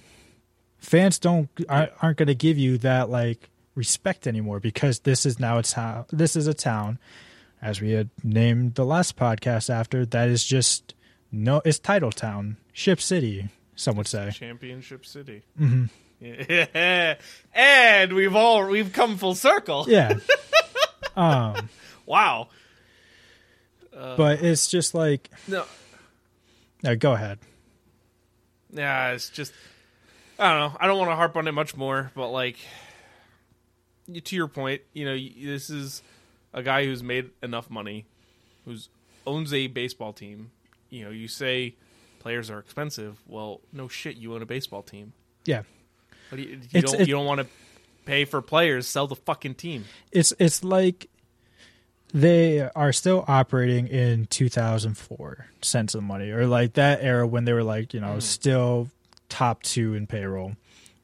fans don't aren't, going to give you that like respect anymore because this is now a town this is a town as we had named the last podcast after that is just no it's title town ship city some would say Championship City. Mm-hmm. and we've all we've come full circle. yeah um Wow. but it's just like No. no, go ahead Yeah, it's just I don't know. I don't want to harp on it much more, but like to your point, you know, this is a guy who's made enough money, who's owns a baseball team. You know, you say players are expensive. Well, no shit, you own a baseball team. yeah But you, you It's- don't it- you don't want to pay for players, sell the fucking team. it's it's like they are still operating in 2004 cents of money or like that era when they were like you know still top two in payroll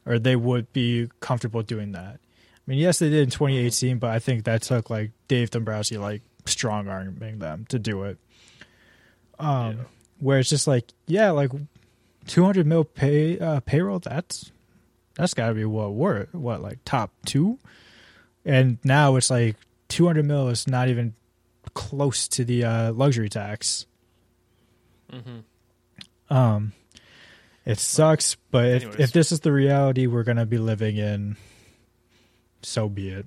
or they would be comfortable doing that i mean yes they did in 2018 but i think that took like dave dombrowski like strong arming them to do it um Yeah. where it's just like yeah like 200 mil pay uh, payroll that's that's got to be what we're what like top two and now it's like 200 mil is not even close to the uh, luxury tax Mm-hmm. um it sucks but if, Anyways. if this is the reality we're going to be living in so be it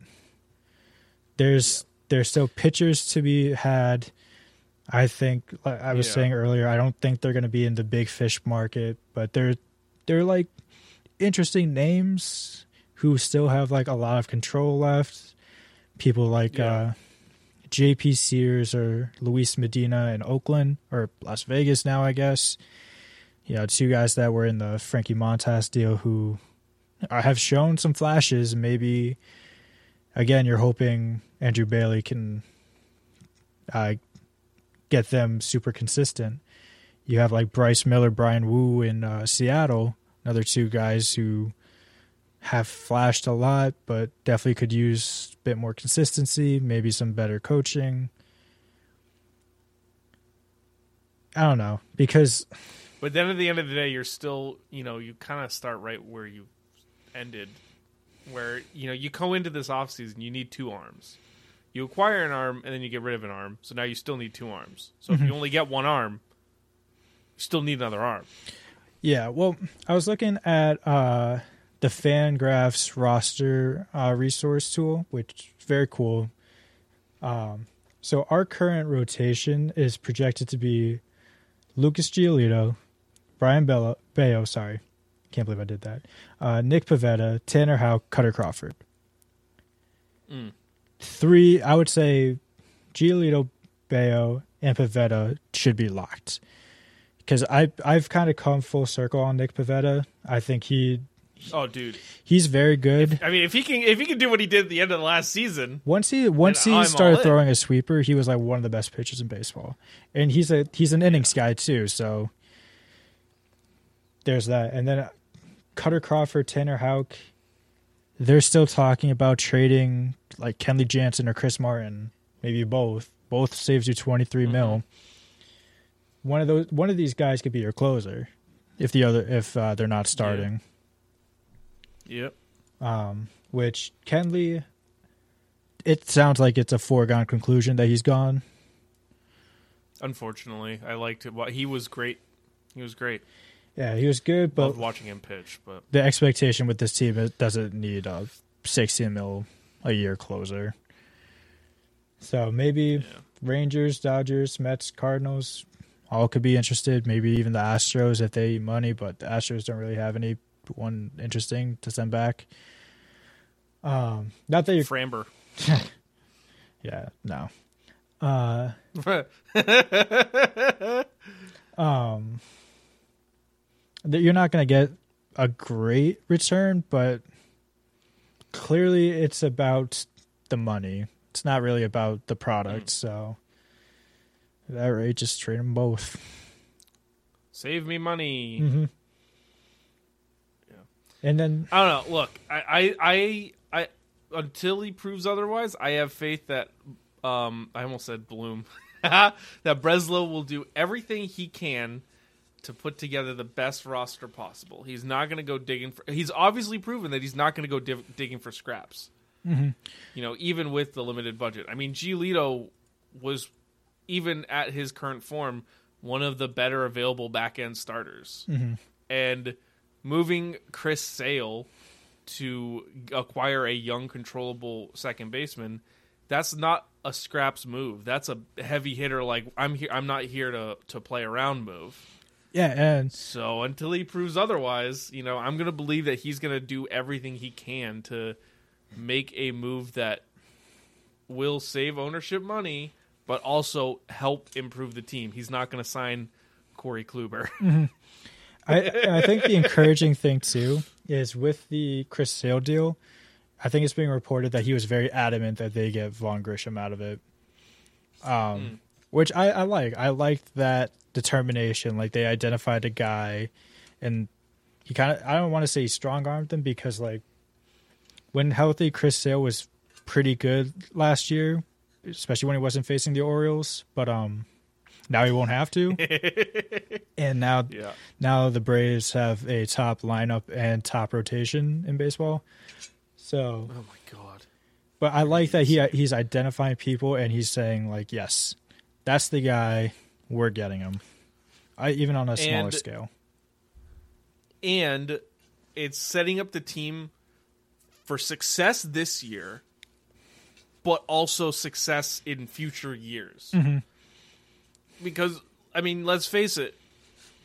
there's there's still pitchers to be had i think like i was Yeah. saying earlier i don't think they're going to be in the big fish market but they're they're like interesting names who still have like a lot of control left people like Yeah. uh jp sears or luis medina in oakland or las vegas now i guess you know, two guys that were in the Frankie Montas deal who have shown some flashes. Maybe again, you're hoping Andrew Bailey can uh, get them super consistent. You have like Bryce Miller, Bryan Woo in uh, Seattle, another two guys who have flashed a lot, but definitely could use a bit more consistency, maybe some better coaching. I don't know because But then at the end of the day, you're still, you know, you kind of start right where you ended, where, you know, you go into this offseason, you need two arms. You acquire an arm and then you get rid of an arm. So now you still need two arms. So if you mm-hmm. only get one arm, you still need another arm. Yeah, well, I was looking at uh, the Fangraphs roster uh, resource tool, which is very cool. Um, so our current rotation is projected to be Lucas Giolito, Brayan Bello, Bayo, sorry, can't believe I did that. Uh, Nick Pivetta, Tanner Houck, Kutter Crawford. Mm. Three, I would say, Giolito, Bayo, and Pivetta should be locked because I I've kind of come full circle on Nick Pivetta. I think he Oh, dude. he's very good. I mean, if he can, if he can do what he did at the end of the last season, Once he once he I'm started throwing a sweeper, he was like one of the best pitchers in baseball, and he's a he's an innings guy too. So there's that, and then Kutter Crawford, Tanner Houck, they're still talking about trading like Kenley Jansen or Chris Martin, maybe both. Both saves you twenty Mm-hmm. mil. One of those one of these guys could be your closer, if the other if uh, they're not starting. yep. um, which Kenley it sounds like it's a foregone conclusion that he's gone. Unfortunately, I liked it. Well, he was great. He was great. Yeah, he was good, but Loved watching him pitch. But the expectation with this team it doesn't need a 16 mil a year closer. So maybe yeah. Rangers, Dodgers, Mets, Cardinals, all could be interested. Maybe even the Astros if they eat money, but the Astros don't really have anyone interesting to send back. Um, not that you're, Framber. yeah, no. Uh, um, that you're not going to get a great return, but clearly it's about the money. It's not really about the product. So at that rate, just trade them both. Save me money. Mm-hmm. Yeah. And then I don't know. Look, I, I, I, I, until he proves otherwise, I have faith that, um, I almost said Bloom, that Breslow will do everything he can to put together the best roster possible. He's not going to go digging for. He's obviously proven that he's not going to go div- digging for scraps. Mm-hmm. You know, even with the limited budget. I mean, Giolito was even at his current form one of the better available back end starters. Mm-hmm. And moving Chris Sale to acquire a young, controllable second baseman, that's not a scraps move. That's a heavy hitter. Like I'm here, I'm not here to to play around move. yeah, and So until he proves otherwise, you know, I'm gonna believe that he's gonna do everything he can to make a move that will save ownership money, but also help improve the team. He's not gonna sign Corey Kluber. I I think the encouraging thing too is with the Chris Sale deal. I think it's being reported that he was very adamant that they get Vaughn Grissom out of it. Um, which I, I like. I liked that determination. Like they identified a guy, and he kind of. I don't want to say he strong armed them because like when healthy, Chris Sale was pretty good last year, especially when he wasn't facing the Orioles. But um, now he won't have to. and now yeah. now the Braves have a top lineup and top rotation in baseball. So, Oh my god. but I like that he he's identifying people and he's saying like, yes, that's the guy. We're getting him. I even on a smaller And- scale. and it's setting up the team for success this year, but also success in future years. Because I mean, let's face it,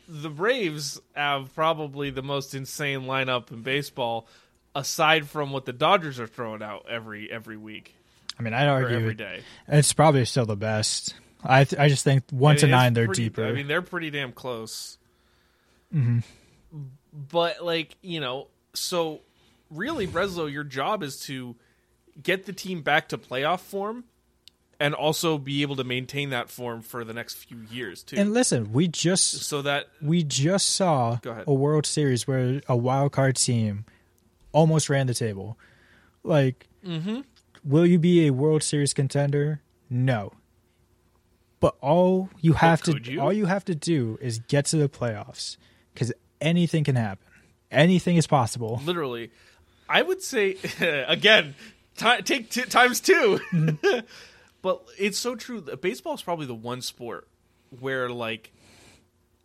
the Braves have probably the most insane lineup in baseball, aside from what the Dodgers are throwing out every every week I mean, I'd argue every day. it's probably still the best. I th- I just think one I to mean, it's nine they're pretty- deeper. I mean, they're pretty damn close. Mm-hmm. But like you know, so really, Breslow, your job is to get the team back to playoff form, and also be able to maintain that form for the next few years too. and listen, we just so that we just saw a World Series where a wild card team almost ran the table. Like, mm-hmm. will you be a World Series contender? No. But all you have to you? all you have to do is get to the playoffs because anything can happen. Anything is possible. literally, I would say again, ti take t- times 2 Mm-hmm. but it's so true. that Baseball is probably the one sport where like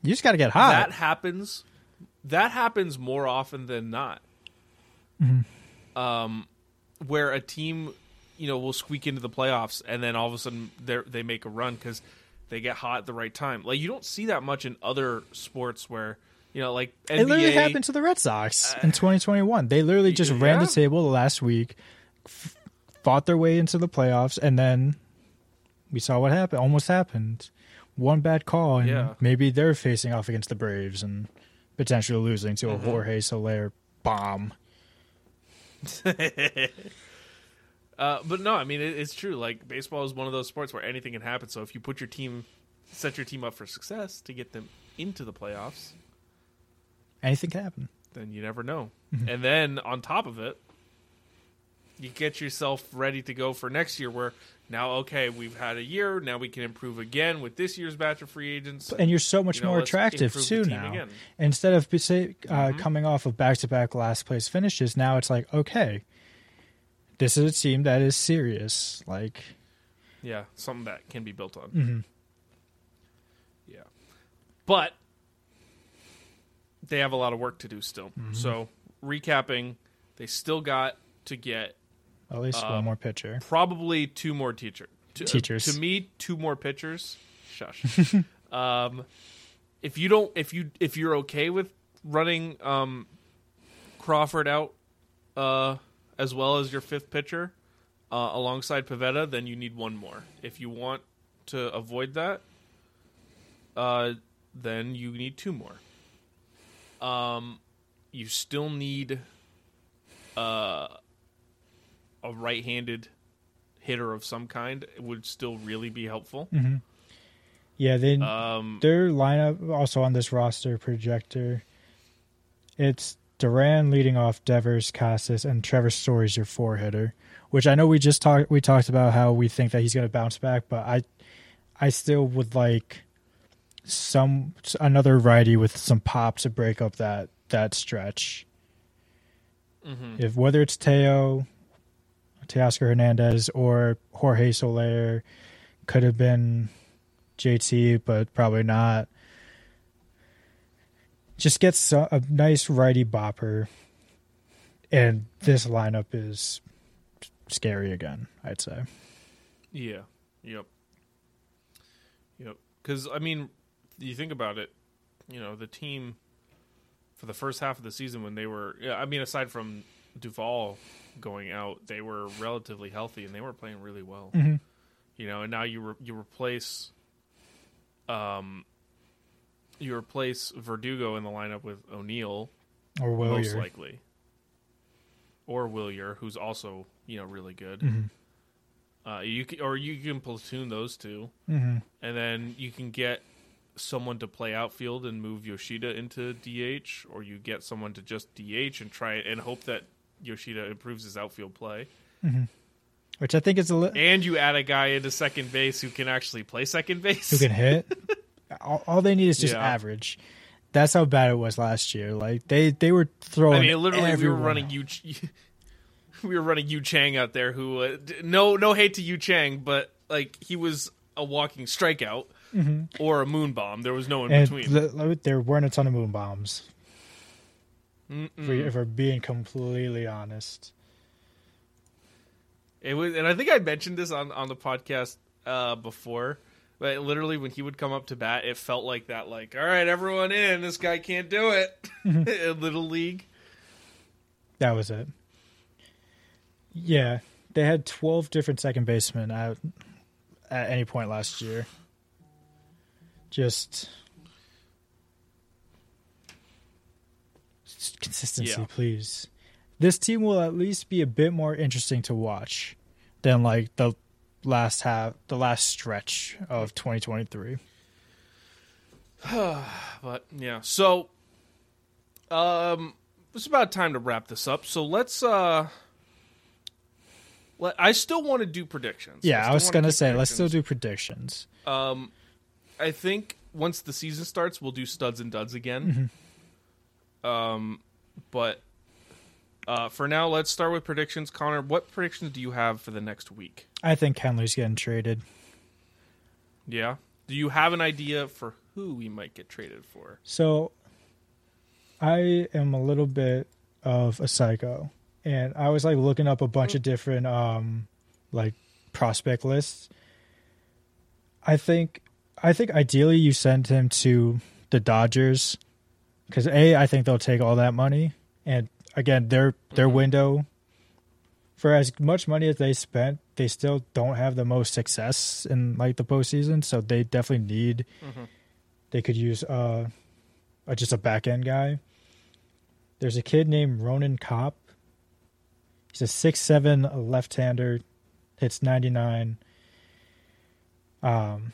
You just got to get hot. that happens that happens more often than not Mm-hmm. um where a team you know will squeak into the playoffs and then all of a sudden they they make a run because they get hot at the right time like you don't see that much in other sports where you know like NBA, it literally happened to the Red Sox in 2021. They literally just ran the table last week, f- fought their way into the playoffs, and then we saw what happened. Almost happened. One bad call, and Yeah. maybe they're facing off against the Braves and potentially losing to a Mm-hmm. Jorge Soler bomb. Uh, but no, I mean it, it's true. Like baseball is one of those sports where anything can happen. So if you put your team, set your team up for success to get them into the playoffs, Anything can happen. then you never know. Mm-hmm. And then on top of it, you get yourself ready to go for next year. Where now, okay, we've had a year. Now we can improve again with this year's batch of free agents. And you're so much You know, more attractive too now. again. Instead of uh, Mhm. coming off of back to back last place finishes, now it's like okay, this is a team that is serious. Like, Yeah, something that can be built on. mhm. Yeah. But they have a lot of work to do still. Mm-hmm. So, recapping, they still got to get at least one Um, more pitcher. probably two more teacher to, Teachers. to me, two more pitchers. Shush. um, if you don't, if you if you're okay with running um, Crawford out uh, as well as your fifth pitcher uh, alongside Pivetta, then you need one more. If you want to avoid that, uh, then you need two more. Um, you still need uh, a right-handed hitter of some kind. Would still really be helpful. Yeah, they Um, their lineup also on this roster projector. It's Duran leading off Devers, Casas, and Trevor Story's your four hitter. Which I know we just talked we talked about how we think that he's going to bounce back, but I I still would like some another righty with some pop to break up that that stretch. mhm. If whether it's Teo, Teoscar Hernandez, or Jorge Soler, could have been JT, but probably not. Just gets a, nice righty bopper, and this lineup is scary again. I'd say. Yeah. Yep. Yep. Because I mean, you think about it. You know, the team for the first half of the season when they were, I mean, aside from Duvall going out, they were relatively healthy and they were playing really well. Mhm. You know, and now you re- you replace, um, you replace Verdugo in the lineup with O'Neill, Or most likely, or Wilyer, who's also you know really good. Mhm. Uh, you can, or you can platoon those two, Mhm. and then you can get someone to play outfield and move Yoshida into DH, or you get someone to just DH and try it and hope that Yoshida improves his outfield play, Which I think is a li- and you add a guy into second base who can actually play second base. who can hit. all, all they need is just Yeah. average. That's how bad it was last year. Like they they were throwing. I mean, literally, we were running. Yu. We were running Yu Chang out there. Who uh, no no hate to Yu Chang, but like he was a walking strikeout or a moon bomb. There was no in and between. there weren't a ton of moon bombs. Mm-mm. If, we, if we're being completely honest, It was, and I think I mentioned this on on the podcast uh, before. But literally, when he would come up to bat, it felt like that. Like, all right, everyone in. This guy can't do it. in Little League. that was it. Yeah, they had twelve different second basemen at at any point last year. Just consistency, Yeah. please. This team will at least be a bit more interesting to watch than like the last half, the last stretch of 2023. But yeah, so um, it's about time to wrap this up. So let's. uh let, I still want to do predictions. Yeah, I, still was gonna say let's still do predictions. Um, I think once the season starts, we'll do studs and duds again. Um, but uh, for now, let's start with predictions. Connor, what predictions do you have for the next week? I think Kenley's getting traded. Yeah, do you have an idea for who we might get traded for? So I am a little bit of a psycho. And I was like looking up a bunch of different um like prospect lists. I think I think ideally you send him to the Dodgers cuz A I think they'll take all that money and again their their window for as much money as they spent, they still don't have the most success in like the postseason, so they definitely need they could use uh, uh just a back end guy. There's a kid named Ronan Kopp. He's a six seven left hander, hits ninety nine. Um,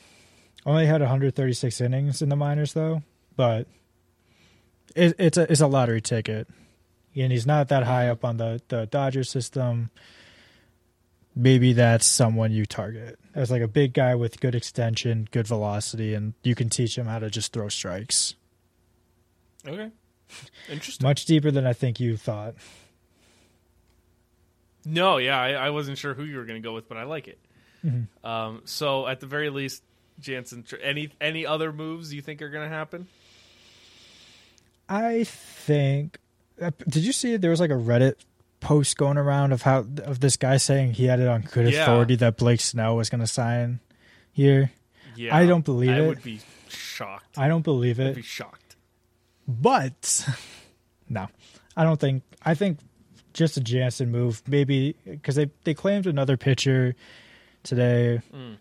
only had 136 innings in the minors though, but it, it's a it's a lottery ticket, and he's not that high up on the the Dodger system. Maybe that's someone you target as like a big guy with good extension, good velocity, and you can teach him how to just throw strikes. Okay, interesting. Much deeper than I think you thought. No, yeah, I, I wasn't sure who you were going to go with, but I like it. Mm-hmm. Um, so at the very least, Jansen, any any other moves you think are going to happen? I think. uh, Did you see there was like a Reddit post going around of how of this guy saying he had it on good Yeah. authority that Blake Snell was going to sign here. Yeah, I don't believe I it. I would be shocked. I don't believe it. I'd be shocked. but no, I don't think. I think just a Jansen move, maybe because they they claimed another pitcher today, Mm.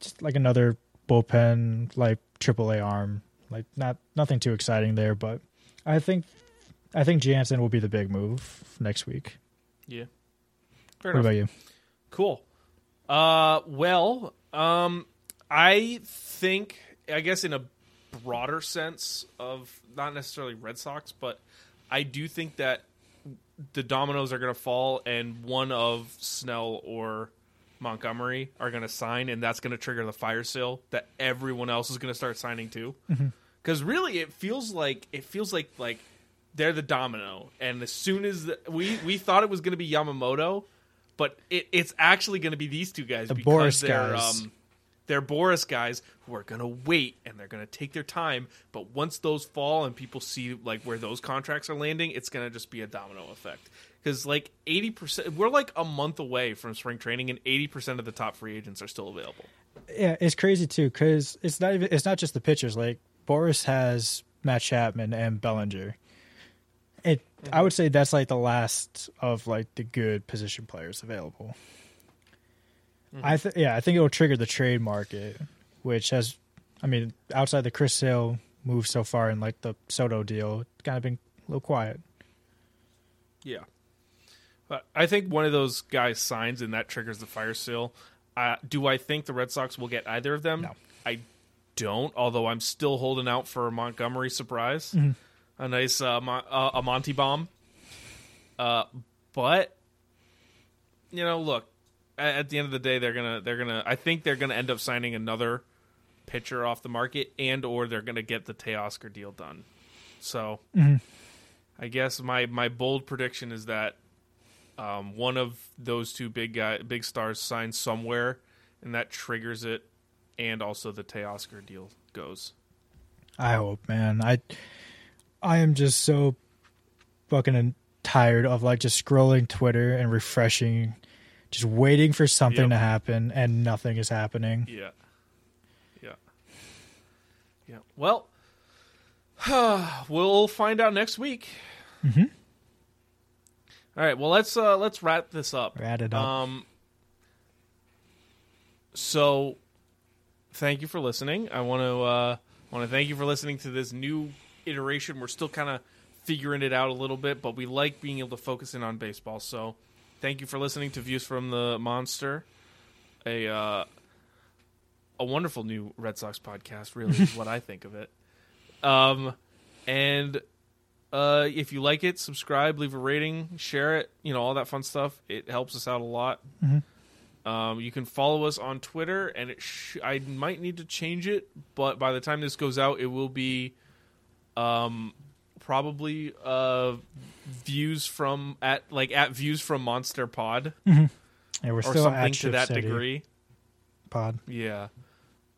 just like another bullpen like AAA arm, like not nothing too exciting there, but I think I think Jansen will be the big move next week. Yeah. Fair What enough. about you? Cool. Uh, well, um, I think, I guess, in a broader sense of not necessarily Red Sox, but I do think that the dominoes are going to fall, and one of Snell or Montgomery are going to sign, and that's going to trigger the fire sale that everyone else is going to start signing too. Because really, it feels like it feels like like they're the domino, and as soon as the, we we thought it was going to be Yamamoto, but it, it's actually going to be these two guys The because Boras they're guys. um they're Boras guys who are going to wait and they're going to take their time. But once those fall and people see like where those contracts are landing, it's going to just be a domino effect. Because like eighty percent, we're like a month away from spring training, and eighty percent of the top free agents are still available. Yeah, it's crazy too because it's not even it's not just the pitchers. Like Boras has Matt Chapman and Bellinger. It I would say that's like the last of like the good position players available. I th- yeah, I think it will trigger the trade market, which has, I mean, outside the Chris Sale move so far and like the Soto deal, it's kind of been a little quiet. Yeah. But I think one of those guys signs and that triggers the fire sale. Uh, do I think the Red Sox will get either of them? No. I don't, although I'm still holding out for a Montgomery surprise. A nice uh, uh, a Monty bomb. Uh, but you know, look, at, at the end of the day they're to they're to I think they're going to end up signing another pitcher off the market and or they're going to get the Teoscar deal done. So, I guess my my bold prediction is that um, one of those two big guy, big stars signs somewhere, and that triggers it, and also the Teoscar deal goes. I hope, man. I I am just so fucking tired of like just scrolling Twitter and refreshing, just waiting for something Yep. to happen and nothing is happening. Yeah, yeah, yeah. Well, we'll find out next week. Mm-hmm. All right. Well, let's uh, let's wrap this up. Rat it up. Um, so, thank you for listening. I want to uh, want to thank you for listening to this new iteration. We're still kind of figuring it out a little bit, but we like being able to focus in on baseball. So, thank you for listening to Views from the Monster, a uh, a wonderful new Red Sox podcast. Really, is what I think of it. Um, and uh, if you like it, subscribe, leave a rating, share it, you know, all that fun stuff. It helps us out a lot. Um, you can follow us on Twitter, and it sh- I might need to change it, but by the time this goes out, it will be um, probably uh, views from at like at views from Monster Pod Yeah, we're or still something at to that City degree. Pod. Yeah.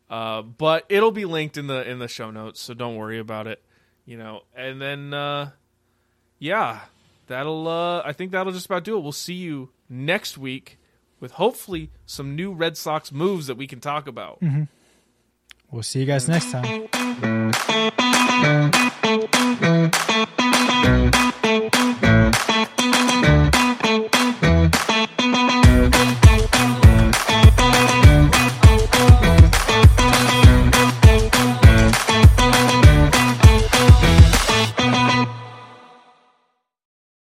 Uh, but it'll be linked in the in the show notes, so don't worry about it. You know, and then uh, yeah, that'll uh, I think that'll just about do it. We'll see you next week with hopefully some new Red Sox moves that we can talk about. Mm-hmm. We'll see you guys next time.